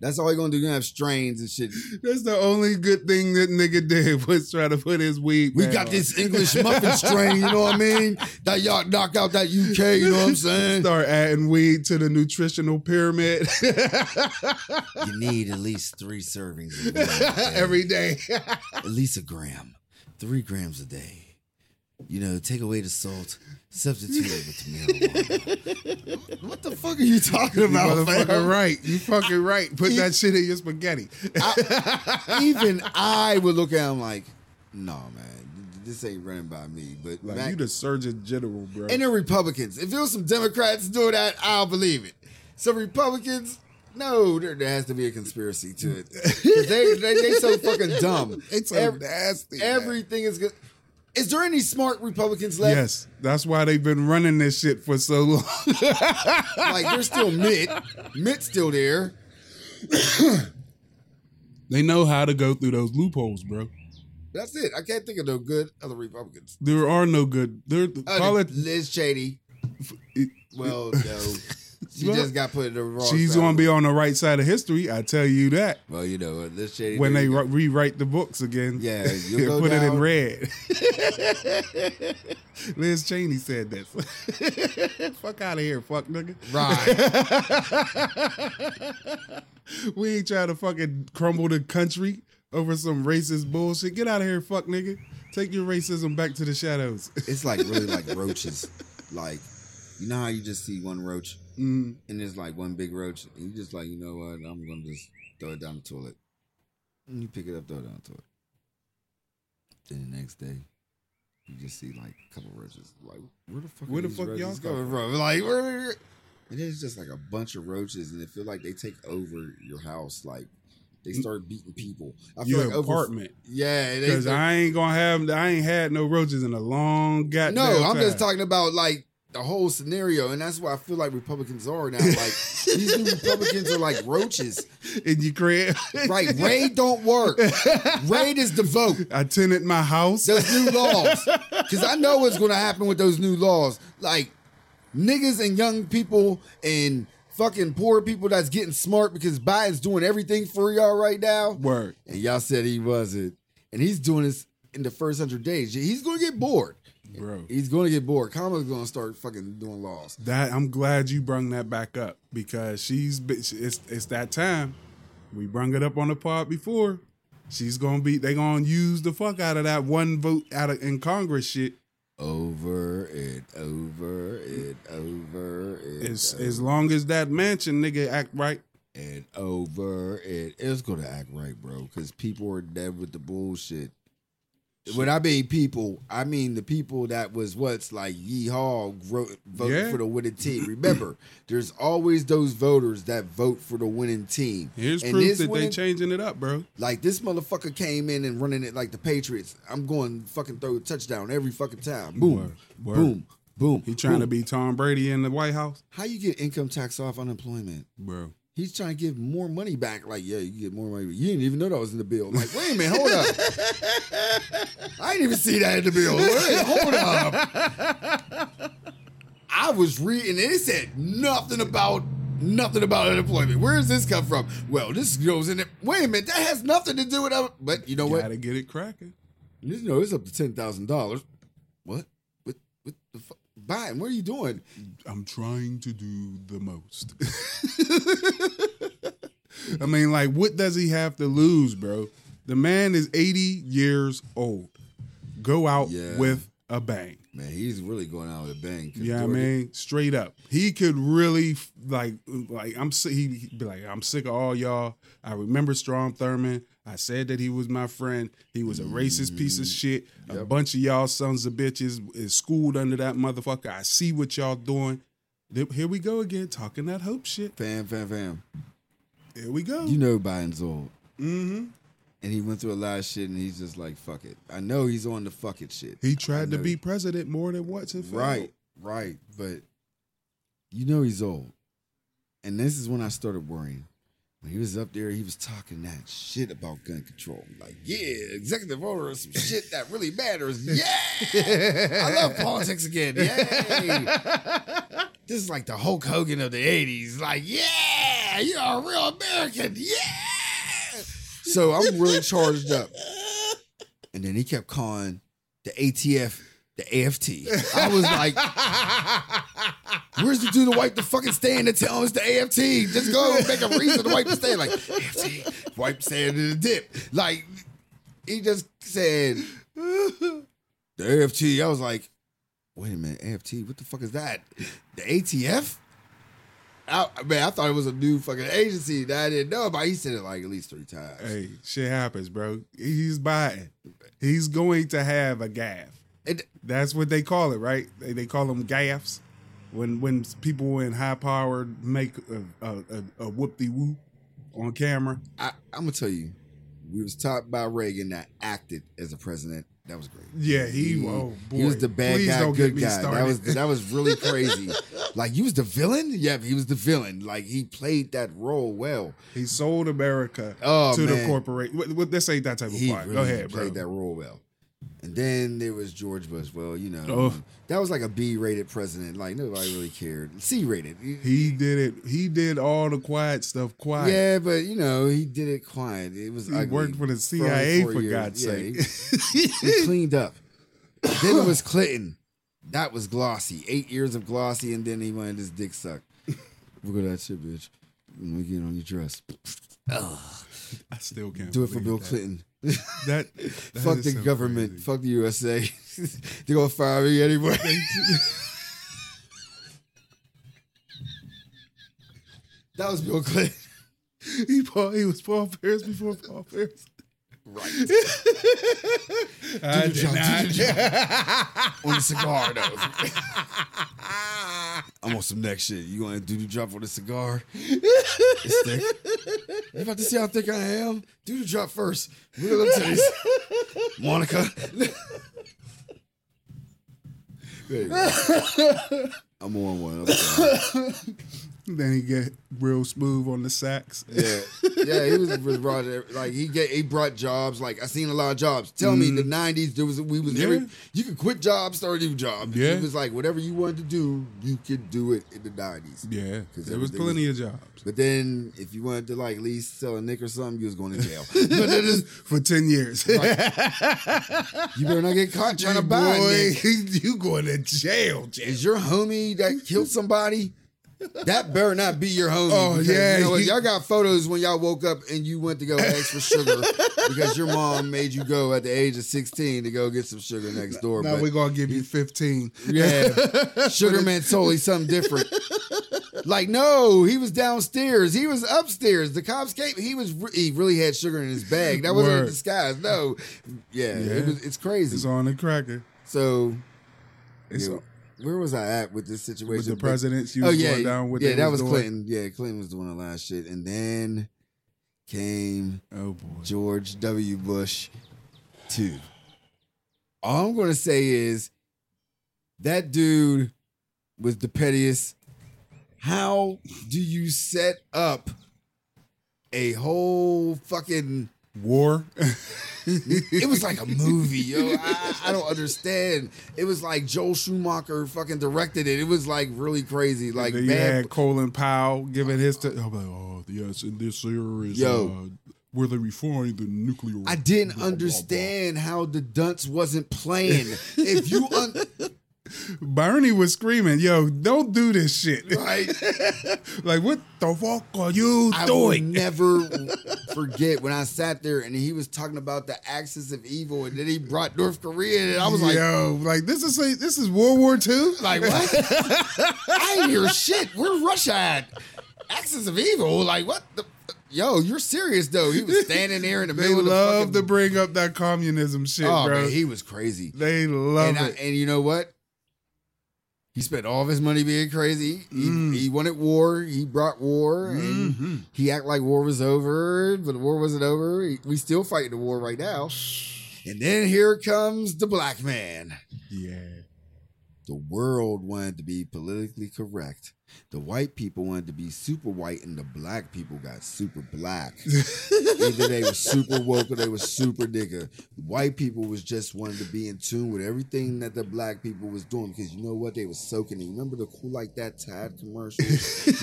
That's all you're gonna do. You're gonna have strains and shit. That's the only good thing that nigga did was try to put his weed We got this English muffin strain, you know what I mean? That y'all knock out that UK, you know what I'm saying? Start adding weed to the nutritional pyramid You need at least three servings every day. at least a gram, three grams a day. You know, take away the salt, substitute it with marijuana. what the fuck are you talking about, motherfucking fam? right. You fucking right. Put that shit in your spaghetti. Even I would look at him like, no, man, this ain't running by me. But Like Mac- you the Surgeon General, bro. and the Republicans. If it was some Democrats doing that, I'll believe it. Some Republicans, no, there, there has to be a conspiracy to it. they, they they so fucking dumb. It's so Ev- nasty. man. Everything is good. Is there any smart Republicans left? Yes, that's why they've been running this shit for so long. Like there's still Mitt. Mitt's still there. they know how to go through those loopholes, bro. That's it. I can't think of no good other Republicans. There are no good. There, call it. Liz Cheney. it- Well, no. She just got put in the wrong. She's gonna be on the right side of history. I tell you that. Well, you know this shady. When they ri- rewrite the books again, Yeah, go put it in red. Liz Cheney said this. fuck out of here, fuck nigga. right. We ain't trying to fucking crumble the country over some racist bullshit. Get out of here, fuck nigga. Take your racism back to the shadows. it's like really like roaches. Like you know how you just see one roach Mm, and there's like one big roach, and you just like you know what? I'm gonna just throw it down the toilet. And you pick it up, throw it down the toilet. Then the next day, you just see like a couple roaches. Like where the fuck? Where are the these fuck y'all coming from? Like where? And it's just like a bunch of roaches, and it feel like they take over your house. Like they start beating people. I feel your like over- apartment. Yeah, Because I ain't gonna have, I ain't had no roaches in a long goddamn No, I'm just talking about like the whole scenario, and that's what I feel like Republicans are now. Like these new Republicans are like roaches. in your crib. Right, raid don't work. Raid is the vote. I tenant my house. Those new laws, because I know what's going to happen with those new laws. Like niggas and young people and fucking poor people that's getting smart because Biden's doing everything for y'all right now. Word. And y'all said he wasn't, and he's doing this in the first hundred days. He's going to get bored. Bro. He's going to get bored. Kamala's going to start fucking doing laws. That I'm glad you brung that back up because she's it's it's that time. We brung it up on the pod before. She's gonna be they gonna use the fuck out of that one vote out of in Congress shit. over and over and over and, As over, as long as that Manchin nigga act right. and over and it's gonna act right, bro. Because people are dead with the bullshit. When I mean people, I mean the people that was what's like yeehaw wrote, voted Yeah. for the winning team. Remember, there's always those voters that vote for the winning team. Here's And proof that they winning- changing it up, bro. Like this motherfucker came in and running it like the Patriots. I'm going fucking throw a touchdown every fucking time. Boom, Word, word. boom, boom. He trying to be Tom Brady in the White House, How you get income tax off unemployment? bro. He's trying to give more money back. Like, yeah, you get more money. You didn't even know that was in the bill. I'm Like, wait a minute, hold up. I didn't even see that in the bill. Wait, hold up. I was reading and it said nothing about nothing about unemployment. Where does this come from? Well, this goes in it. Wait a minute, that has nothing to do with it. But you know what? Gotta get it cracking. You know, it's up to ten thousand dollars. What? What? What the fuck? Biden, what are you doing? I'm trying to do the most. I mean, like, what does he have to lose, bro? The man is 80 years old. Go out Yeah. with a bang. Man, he's really going out with a bang. Yeah, I mean, straight up, he could really like, like I'm sick. He'd be like, I'm sick of all y'all. I remember Strom Thurmond. I said that he was my friend. He was a racist piece of shit. A bunch of y'all sons of bitches is schooled under that motherfucker. I see what y'all doing. Here we go again, talking that hope shit. Fam, fam, fam. Here we go. You know Biden's old. Mm-hmm. And he went through a lot of shit and he's just like, fuck it. I know he's on the fuck it shit. He tried to be president more than once and. Right, right. But you know he's old. And this is when I started worrying. When he was up there, he was talking that shit about gun control. Like, yeah, executive order is some shit that really matters. Yeah. I love politics again. Yay. This is like the Hulk Hogan of the 80s. Like, yeah, you're a real American. Yeah. So I'm really charged up. And then he kept calling the ATF the AFT. I was like, where's the dude to wipe the fucking stand and tell him it's the AFT? Just go make a reason to wipe the stand. Like, AFT, wipe the stand in the dip. Like, he just said, the AFT. I was like, wait a minute, AFT, what the fuck is that? The ATF? I, man, I thought it was a new fucking agency that I didn't know about. He said it like at least three times. Hey, shit happens, bro. He's Biden. He's going to have a gaff. And That's what they call it, right? They, they call them gaffs. When when people in high power make a, a, a, a whoop de whoop on camera. I, I'm gonna tell you, we was taught by Reagan that acted as a president. That was great. Yeah, he- oh, he was the bad Please guy, good guy. That was that was really crazy. like he was the villain. Yeah, he was the villain. Like he played that role well. He sold America Oh, to the man. corporation. What, what, this ain't that type of He part. really Go ahead, bro. played that role well. And then there was George Bush. Well, you know, Oh. that was like a B-rated president. Like nobody really cared. C-rated. He did it. He did all the quiet stuff quiet. Yeah, but you know, he did it quiet. It was He ugly worked for the CIA for years. God's Yeah, sake. He, he cleaned up. then it was Clinton. That was glossy. Eight years of glossy, and then he wanted his dick sucked. Look at that shit, bitch. Let me get on your dress. I still can't Do it for Bill that. Clinton. That, that Fuck the so government. crazy. Fuck the USA. They're gonna fire me anyway. that was Bill Clinton. He Paul, he was Paul Pierce before Paul Pierce. Right. I Do the did not. do the job. on the cigar though. I'm on some next shit. You gonna do the drop on the cigar? It's thick. You about to see how thick I am? Do the drop first. Look at them titties. Monica. There you go. I'm on one. I'm sorry. Then he get real smooth on the sax. Yeah, yeah. He was, was brought like he get he brought jobs. Like I seen a lot of jobs. Tell me, the mm. '90s there was we was Yeah. every you could quit jobs, start a new job. Yeah. it was like whatever you wanted to do, you could do it in the '90s. Yeah, because there was plenty of jobs But then if you wanted to like at least sell a nick or something, you was going to jail. but it is, for ten years. you better not get caught trying to buy a Boy, nick. you going to jail, jail. Is your homie that killed somebody? That better not be your homie. Oh, yeah, you know he- y'all got photos when y'all woke up and you went to go ask for sugar because your mom made you go at the age of sixteen to go get some sugar next door. Now we're gonna give you fifteen. yeah, sugar meant totally something different. Like no, he was downstairs. He was upstairs. The cops came. He was he really had sugar in his bag. That wasn't a disguise. No, yeah, Yeah. It was, it's crazy. It's on the cracker. so It's yeah, where was I at with this situation? with the presidents. You oh was yeah, going down with yeah, that was doing. Clinton. Yeah, Clinton was doing the last shit, and then came Oh boy. George W. Bush two. All I'm gonna say is that dude was the pettiest. How do you set up a whole fucking War. it was like a movie, yo. I, I don't understand. It was like Joel Schumacher fucking directed it. It was like really crazy. Like you had Colin Powell giving his. T- I'm like, oh yes, in this series, Yo. uh, where they refined the nuclear. I didn't blah, blah, blah. understand how the dunce wasn't playing. if you un- Bernie was screaming, "Yo, don't do this shit!" right, like, what the fuck are you I will doing? never forget when I sat there and he was talking about the axis of evil, and then he brought North Korea, in, and I was like, "Yo, like this is a, this is World War II." like what? I ain't hear shit. Where's Russia at? Axis of evil? Like what? The, yo, you're serious though. He was standing there in the they middle of the love fucking, to bring up that communism shit, Oh bro. man, he was crazy. they love and, I, it. and you know what? He spent all of his money being crazy. He, Mm. he wanted war. He brought war, and Mhm. he acted like war was over, but the war wasn't over. He- we still fighting the war right now. And then here comes the black man. yeah. The world wanted to be politically correct. The white people wanted to be super white, and the black people got super black. Either they were super woke or they were super nigga. White people was just wanted to be in tune with everything that the black people was doing because you know what? They was soaking it. Remember the cool like that Tide commercial?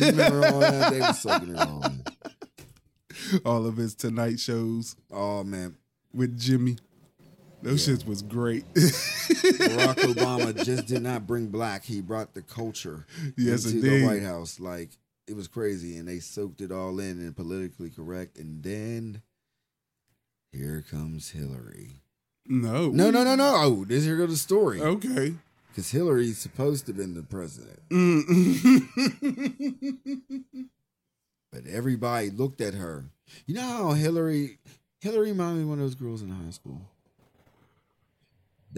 Remember all that? They was soaking it all. All of his Tonight shows Oh man. with Jimmy. Those Yeah. shits was great. Barack Obama just did not bring black. He brought the culture yes, into indeed. the White House. Like it was crazy, and they soaked it all in and politically correct. And then here comes Hillary. No, No, no, no, no. Oh, this here goes the story. Okay. Because Hillary's supposed to have been the president, Mm. but everybody looked at her. You know how Hillary, Hillary reminded me of one of those girls in high school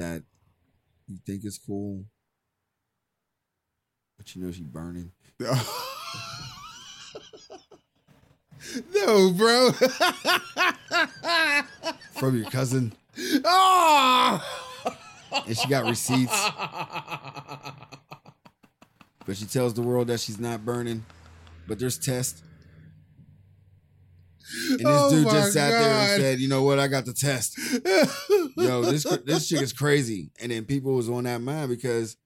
that you think is cool, but you know she's burning. no, bro. from your cousin, oh! and she got receipts. But she tells the world that she's not burning, but there's tests. And this Oh dude just sat there and said, "You know what? I got the test. yo, this this chick is crazy. And then people was on that mind because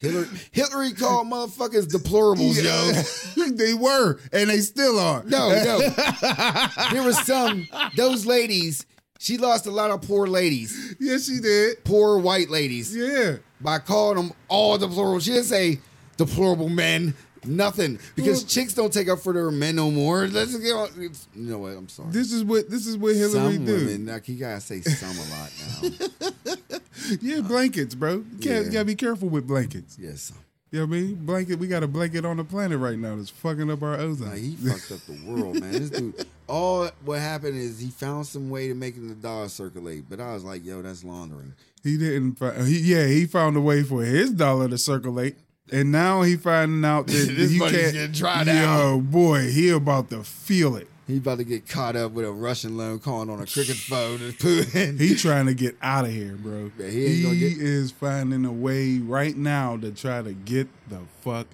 Hillary Hillary called motherfuckers deplorables, yo. they were, and they still are. No, no. there was some those ladies. She lost a lot of poor ladies, yes, she did. poor white ladies, Yeah. by calling them all deplorable. She didn't say deplorable men, nothing, because Well- chicks don't take up for their men no more. Let's get on. You know what? I'm sorry. This is what this is what Hillary some do. women, like you gotta say some a lot now. Yeah, blankets, bro. You Yeah. gotta be careful with blankets. yes. You know what I mean? Blanket, we got a blanket on the planet right now that's fucking up our ozone. Like, he fucked up the world, man. This dude. All what happened is he found some way to making the dollar circulate, but I was like, yo, that's laundering. He didn't. Fi- he, yeah, he found a way for his dollar to circulate, and now he finding out that This he money's can't. getting dried Yo, out. boy, he about to feel it. He about to get caught up with a Russian loan calling on a cricket phone and Putin. He trying to get out of here, bro. Yeah, he ain't gonna get- is finding a way right now to try to get the fuck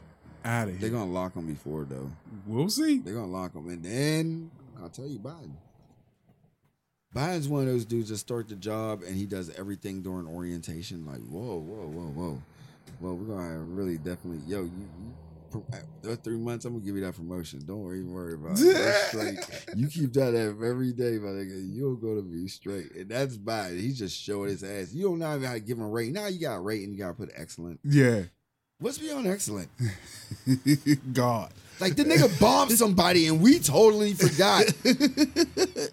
out of here. They're gonna lock him before though. We'll see. They're gonna lock him, and then I'll tell you, Biden. Biden's one of those dudes that start the job and he does everything during orientation. Like, whoa, whoa, whoa, whoa. Well, we're gonna really definitely, yo, you, you those three months, I'm gonna give you that promotion. Don't even worry about it. That's straight. You keep that up every day, my nigga. You're gonna be straight. And that's Biden. He's just showing his ass. You don't know how to give him a rating. Now you got a rating, you gotta put excellent. Yeah, What's beyond excellent? God. Like the nigga bombed somebody and we totally forgot.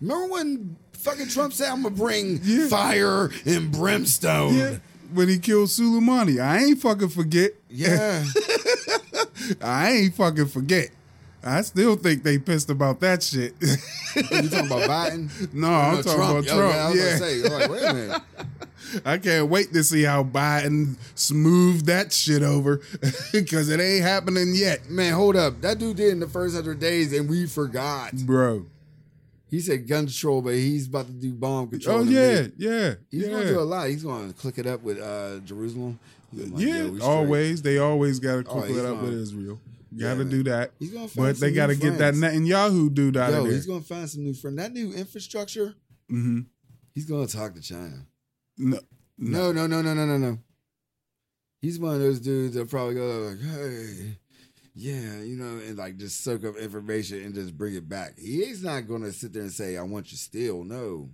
Remember when fucking Trump said I'm gonna bring Yeah. fire and brimstone? Yeah, when he killed Suleimani, I ain't fucking forget. Yeah. I ain't fucking forget. I still think they pissed about that shit. you talking about Biden? No, I'm talking about Yo, Trump, I was yeah. say, like, wait a minute. I can't wait to see how Biden smoothed that shit over because it ain't happening yet, Man, hold up. That dude did in the first hundred days and we forgot. bro. He said gun control, but he's about to do bomb control. Oh yeah, yeah, He's yeah. gonna do a lot. He's gonna click it up with uh, Jerusalem. Like, yeah, straight. always. They always got to Oh, it up gonna- with Israel. Yeah, Got to man. do that. He's gonna find But they got to get that. Netanyahu dude out Yo, of there. he's gonna find some new friends. That new infrastructure, hmm he's gonna talk to China. No, No, no, no, no, no, no, no. He's one of those dudes that probably go like, "Hey, yeah, you know," and like just soak up information and just bring it back. He's not gonna sit there and say, "I want you still." No,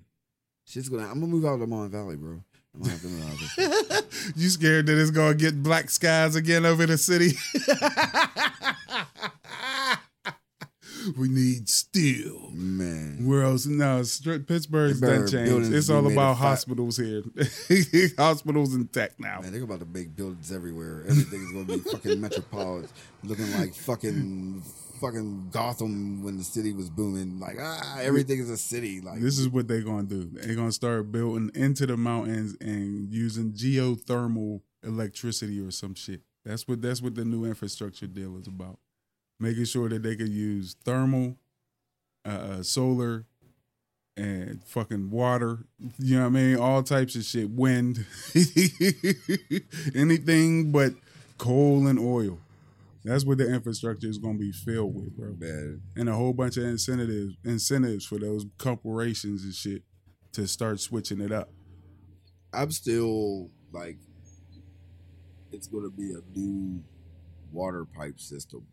shit's gonna. I'm gonna move out of the Mon Valley, bro. I'm gonna have to move out. Of you scared that it's gonna get black skies again over the city? we need steel. Man, Where else? No, Pittsburgh's done changed. It's all about hospitals here. hospitals and tech now. man, they're about to make buildings everywhere. Everything is gonna be fucking metropolitan, looking like fucking fucking Gotham when the city was booming. Like ah, everything is a city. Like This is what they're gonna do. They're gonna start building into the mountains and using geothermal electricity or some shit. That's what that's what the new infrastructure deal is about. Making sure that they could use thermal, uh, uh, solar, and fucking water. You know what I mean? All types of shit. Wind, anything but coal and oil. That's what the infrastructure is gonna be filled with, bro man. and a whole bunch of incentives incentives for those corporations and shit to start switching it up. I'm still like, it's going to be a new water pipe system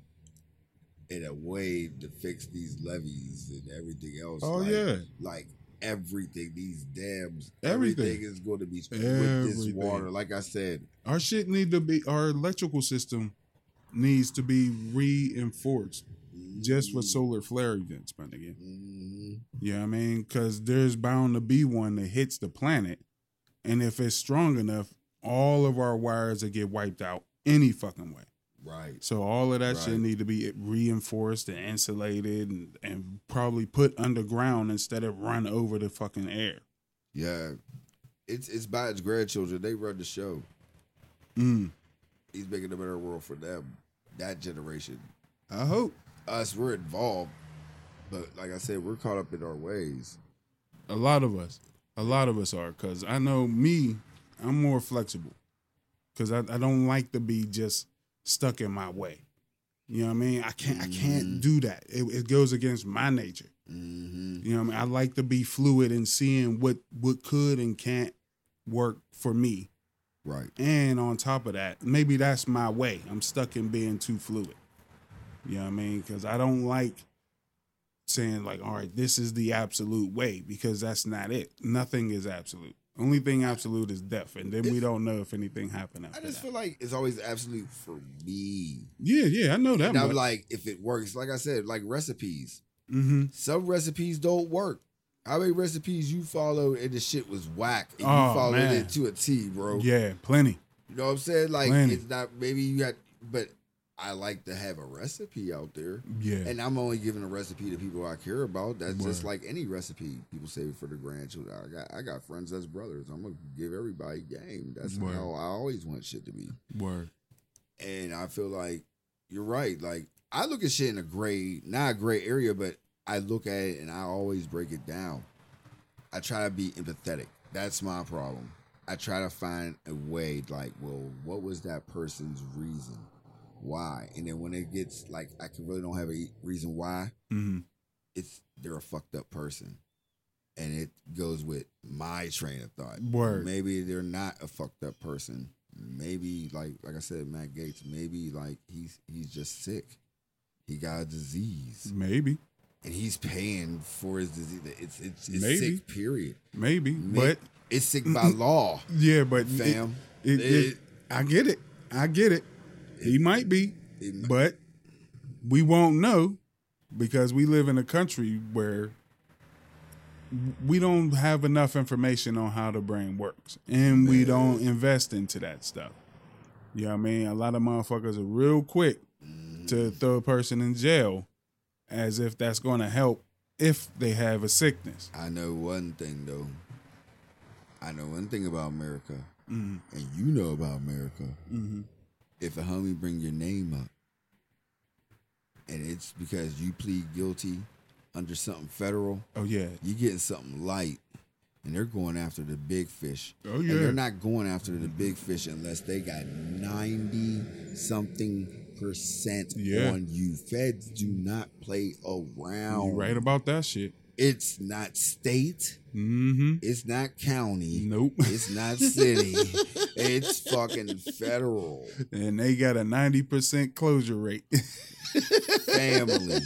in a way to fix these levees and everything else. Oh, like, yeah. like everything, these dams, Everything. everything, is going to be with this water. Like I said, Our shit need to be our electrical system needs to be reinforced just for mm. solar flare events, my nigga. Mm-hmm. You know what I mean? Because there's bound to be one that hits the planet, and if it's strong enough, all of our wires will get wiped out any fucking way. Right, So all of that shit need to be reinforced and insulated and, and probably put underground instead of run over the fucking air. yeah. It's it's Biden's grandchildren. They run the show. Mm. He's making a better world for them. That generation. I hope. Us, we're involved, but like I said, we're caught up in our ways. A lot of us. A lot of us are. Cause I know me, I'm more flexible. Cause I, I don't like to be just stuck in my way. You know what I mean? I can't I can't do that. It, it goes against my nature. Mm-hmm. You know what I mean? I like to be fluid and seeing what what could and can't work for me. Right. And on top of that, maybe that's my way. I'm stuck in being too fluid. You know what I mean? Because I don't like saying like, all right, this is the absolute way, because that's not it. Nothing is absolute. Only thing absolute is death, and then we don't know if anything happened I just that. feel like it's always absolute for me. yeah, yeah, I know that. And I'm much. like, if it works, like I said, like recipes. hmm Some recipes don't work. How many recipes you followed and the shit was whack and Oh, you followed man. it to a T, bro? Yeah, plenty. You know what I'm saying? Like Plenty. it's not maybe you got but I like to have a recipe out there. Yeah, And I'm only giving a recipe to people I care about. That's just like any recipe. People save it for the grandchildren. I got I got friends that's brothers. I'm gonna give everybody game. That's Word. how I always want shit to be. word. And I feel like you're right. Like I look at shit in a gray, not a gray area, but I look at it and I always break it down. I try to be empathetic. That's my problem. I try to find a way, like, well, what was that person's reason? Why? And then when it gets like I can really don't have a reason why, hmm it's they're a fucked up person. And it goes with my train of thought. Word. Maybe they're not a fucked up person. Maybe like like I said, Matt Gaetz, maybe like he's he's just sick. He got a disease. Maybe, And he's paying for his disease. It's it's, it's Maybe. sick, period. maybe, Ma- but it's sick by law, yeah, but fam. It, it, It- I get it. I get it. He might be, It- but we won't know because we live in a country where we don't have enough information on how the brain works, and we don't invest into that stuff. You know what I mean? A lot of motherfuckers are real quick to throw a person in jail as if that's going to help if they have a sickness. I know one thing though. I know one thing about America, Mm-hmm. and you know about America. Mm-hmm. If a homie bring your name up, and it's because you plead guilty under something federal, Oh yeah, you getting something light, and they're going after the big fish. Oh, And yeah. they're not going after the big fish unless they got ninety something percent Yeah. on you. Feds do not play around. you right about that shit. It's not state. Mm-hmm. It's not county. Nope. It's not city. it's fucking federal. and they got a 90% closure rate. Family.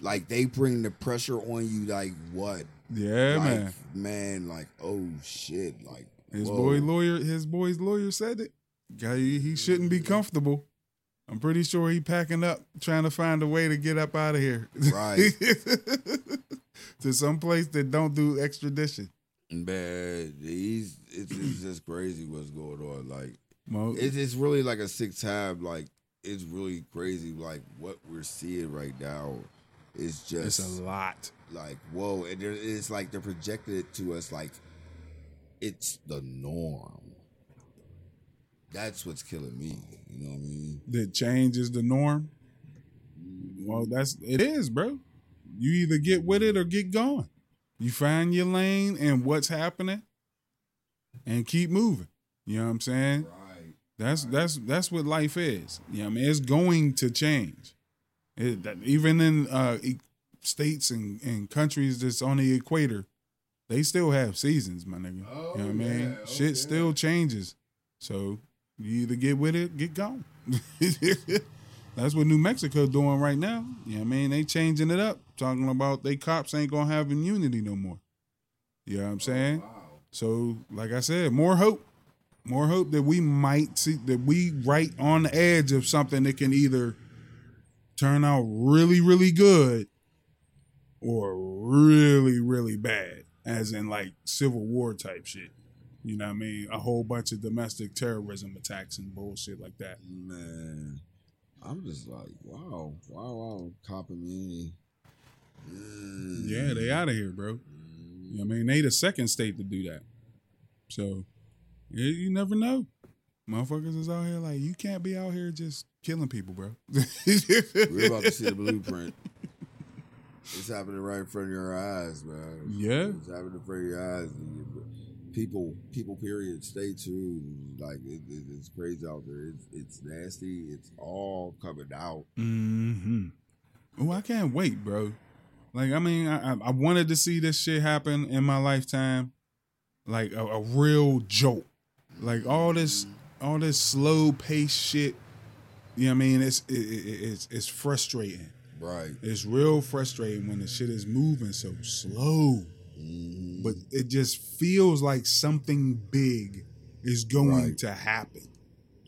like they bring the pressure on you like what? yeah, like, man. Man, like, oh shit. Like His whoa. boy lawyer, his boy's lawyer said it. Guy, he he shouldn't be comfortable. I'm pretty sure he packing up, trying to find a way to get up out of here. Right. to some place that don't do extradition. Man, he's it's, it's just crazy what's going on. Like Mo- it's it's really like a sick time. Like it's really crazy. Like what we're seeing right now is it's just a lot. like whoa and there, it's like they're projecting it to us like it's the norm that's what's killing me you know what i mean That change is the norm. Well, that's it is, bro. You either get with it or get going. You find your lane and what's happening, and keep moving. You know what I'm saying? right That's that's that's what life is. You know what I mean? It's going to change. It, that, even in uh, states and, and countries that's on the equator, they still have seasons, my nigga. you know what I mean? yeah, Shit still changes. So you either get with it, get gone. that's what New Mexico doing right now. You know what I mean? They changing it up, talking about they cops ain't gonna have immunity no more. You know what I'm saying? Oh, so, like I said, more hope more hope that we might see that we right on the edge of something that can either turn out really really good or really really bad as in like civil war type shit you know what i mean a whole bunch of domestic terrorism attacks and bullshit like that man i'm just like wow wow wow cop immunity Mm. yeah they out of here bro. You know i mean they the second state to do that. So yeah, you never know. Motherfuckers is out here like you can't be out here just killing people bro. We're about to see the blueprint. It's happening right in front of your eyes man Yeah. it's happening in front of your eyes people people period stay tuned like it, it, it's crazy out there it's, it's nasty it's all coming out hmm Oh, I can't wait, bro. Like I mean, I, I- wanted to see this shit happen in my lifetime, like a, a real joke Like all this, all this slow pace shit. You know what I mean? It's it, it, it's it's frustrating. Right. It's real frustrating when the shit is moving so slow. But mm. it just feels like something big is going Right. to happen.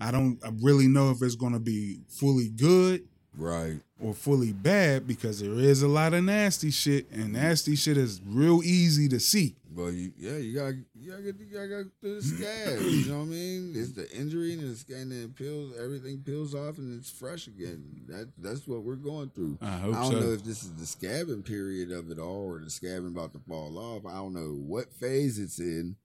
I don't I really know if it's going to be fully good Right. or fully bad because there is a lot of nasty shit and nasty shit is real easy to see. Well, you, yeah, you gotta, you gotta get, you gotta go through the scab. you know what I mean? It's the injury and the scan, and it peels, everything peels off, and it's fresh again. That that's what we're going through. I hope don't so. know if this is the scabbing period of it all, or the scabbing about to fall off. I don't know what phase it's in,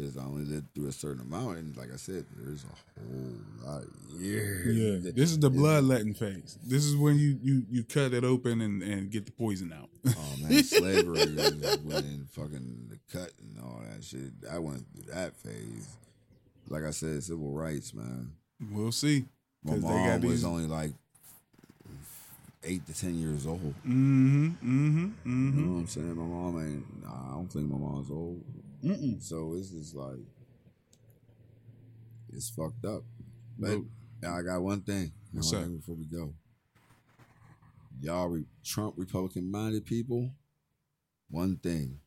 because I only lived through a certain amount, and like I said, there's a whole lot of years. Yeah, this is the bloodletting phase. This is when you you you cut it open and and get the poison out. Oh man, slavery when fucking the cut and all that shit. I went through that phase. Like I said, civil rights, man. we'll see. My mom got was these- only like eight to ten years old. Mm-hmm. Mm-hmm. You Mm-hmm. know what I'm saying? My mom ain't. Nah, I don't think my mom's old. Mm-mm. So it's just like it's fucked up. But Nope. I got one thing. What's one thing Before we go, y'all re- Trump Republican minded people. One thing.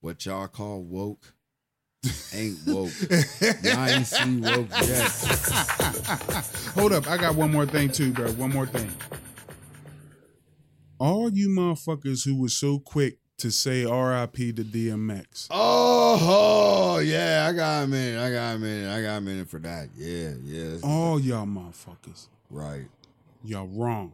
What y'all call woke ain't woke. y'all ain't see woke yet. Hold up, I got one more thing too, bro. One more thing. All you motherfuckers who was so quick to say R.I.P. to DMX. Oh, yeah, I got a minute. I got a minute. I got a minute for that. Yeah, yeah. All y'all motherfuckers, Right. y'all wrong,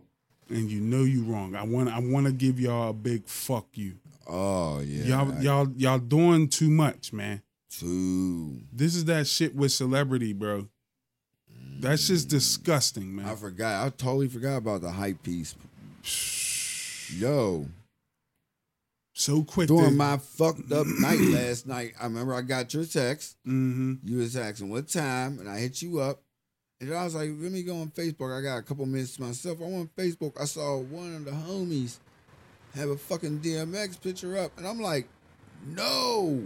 and you know you wrong. I want I want to give y'all a big fuck you. Oh, yeah. y'all I- y'all y'all doing too much, man. Too. This is that shit with celebrity, bro. That's just mm. disgusting, man. I forgot. I totally forgot about the hype piece. Yo, So quick. to, during my fucked up night last night, I remember I got your text. hmm You was asking what time, and I hit you up. And I was like, let me go on Facebook. I got a couple minutes to myself. I'm on Facebook. I saw one of the homies have a fucking DMX picture up. And I'm like, no.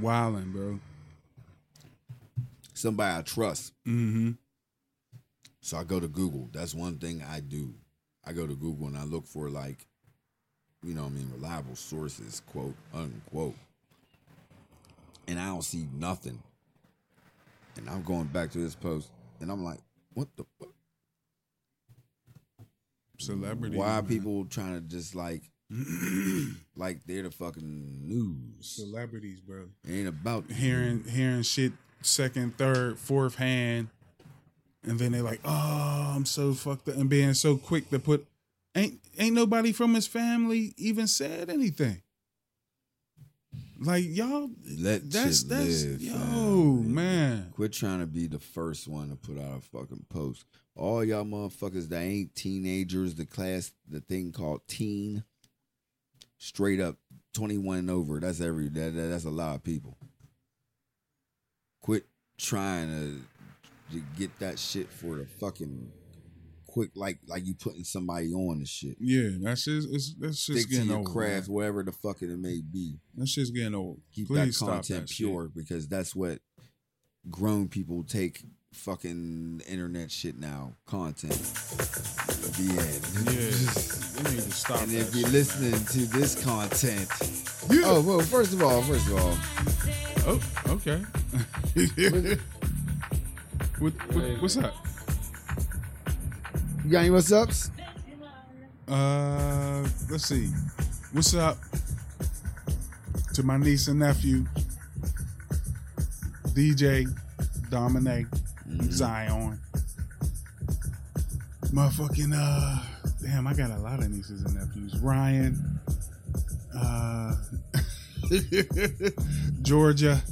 Wilding, bro. Somebody I trust. hmm So I go to Google. That's one thing I do. I go to Google and I look for like, you know what I mean, reliable sources, quote, unquote. And I don't see nothing. And I'm going back to this post and I'm like, what the fuck? Celebrity. Why are man. people trying to just like like they're the fucking news? celebrities, bro? It ain't about Hearing hearing shit second, third, fourth hand, and then they're like, oh, I'm so fucked up, and being so quick to put. Ain't ain't nobody from his family even said anything. Like y'all, let that's that's live, yo fam. man. Quit trying to be the first one to put out a fucking post. All y'all motherfuckers that ain't teenagers, the class, the thing called teen, straight up 21 and over. That's every that, that- that's a lot of people. Quit trying to, to get that shit for the fucking quick like like you putting somebody on the shit. Yeah, that's just it's, that's just Stick to getting your old. craft, man. wherever the fuck it may be. That's just getting old. keep Please that content that shit. pure because that's what grown people take fucking internet shit now content the Yeah, end they need to stop. and if you're shit. listening to this content oh well first of all first of all Oh, okay. what, what, what's up? You got any what's ups Uh, let's see. What's up to my niece and nephew, DJ, Dominic, Zion. Motherfucking uh, damn, I got a lot of nieces and nephews. Ryan, uh, Georgia,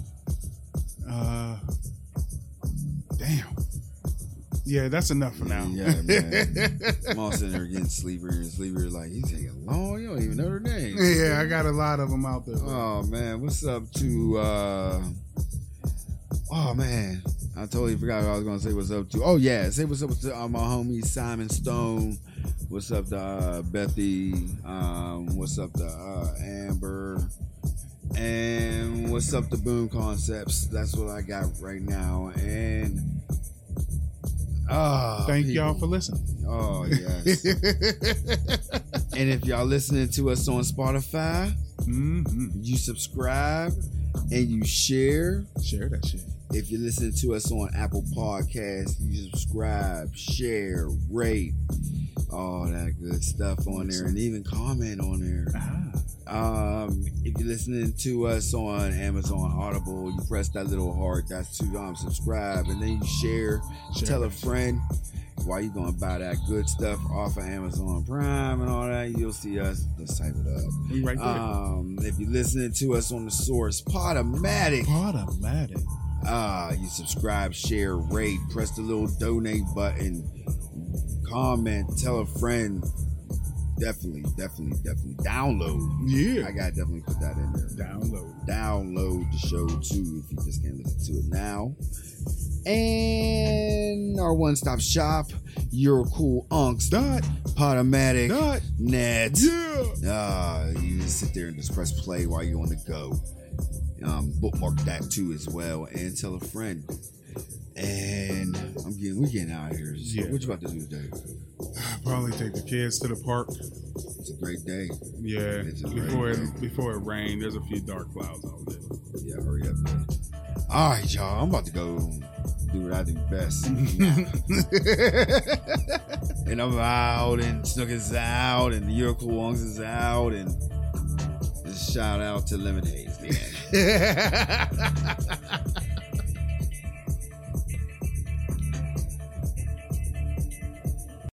uh, damn. Yeah, that's enough for now. yeah man I'm sitting there getting sleepier and sleepier like he's taking long you don't even know their name yeah, I got a lot of them out there. Oh man, what's up to uh Oh man, I totally forgot what I was gonna say what's up to. Oh yeah, say what's up to uh, my homie Simon Stone What's up to uh, Bethy? Um, what's up to uh, Amber? And what's up to Boom Concepts? That's what I got right now. And oh, Thank people. y'all for listening. Oh yes. and if y'all listening to us on Spotify, hmm you subscribe and you share. Share that shit. If you're listening to us on Apple Podcasts, you subscribe, share, rate, all that good stuff on there, and even comment on there. Ah, Um, if you're listening to us on Amazon Audible, you press that little heart. That's to um, subscribe, and then you share. Share. Tell a friend. Why you gonna buy that good stuff off of Amazon Prime and all that? You'll see us. Let's type it up. we right there. Um, if you're listening to us on the source, Podomatic, Automatic. uh, you subscribe, share, rate, press the little donate button, comment, tell a friend. Definitely, definitely, definitely download. Yeah. I gotta definitely put that in there. Download. Download the show too if you just can't listen to it now. And our one-stop shop, your cool unks, Dot. Podomatic, Dot. net. Yeah. Uh, you just sit there and just press play while you're on the go. Um, bookmark that too as well, and tell a friend. And I'm getting, we getting out of here. So Yeah. What you about to do today? Probably take the kids to the park. It's a great day. Yeah. Before it before it rained, there's a few dark clouds out there. Yeah, hurry up. Man. All right, y'all. I'm about to go do what I do best. and I'm out, and Snook is out, and Your Cool Uncs is out, and just shout out to Lemonades, man.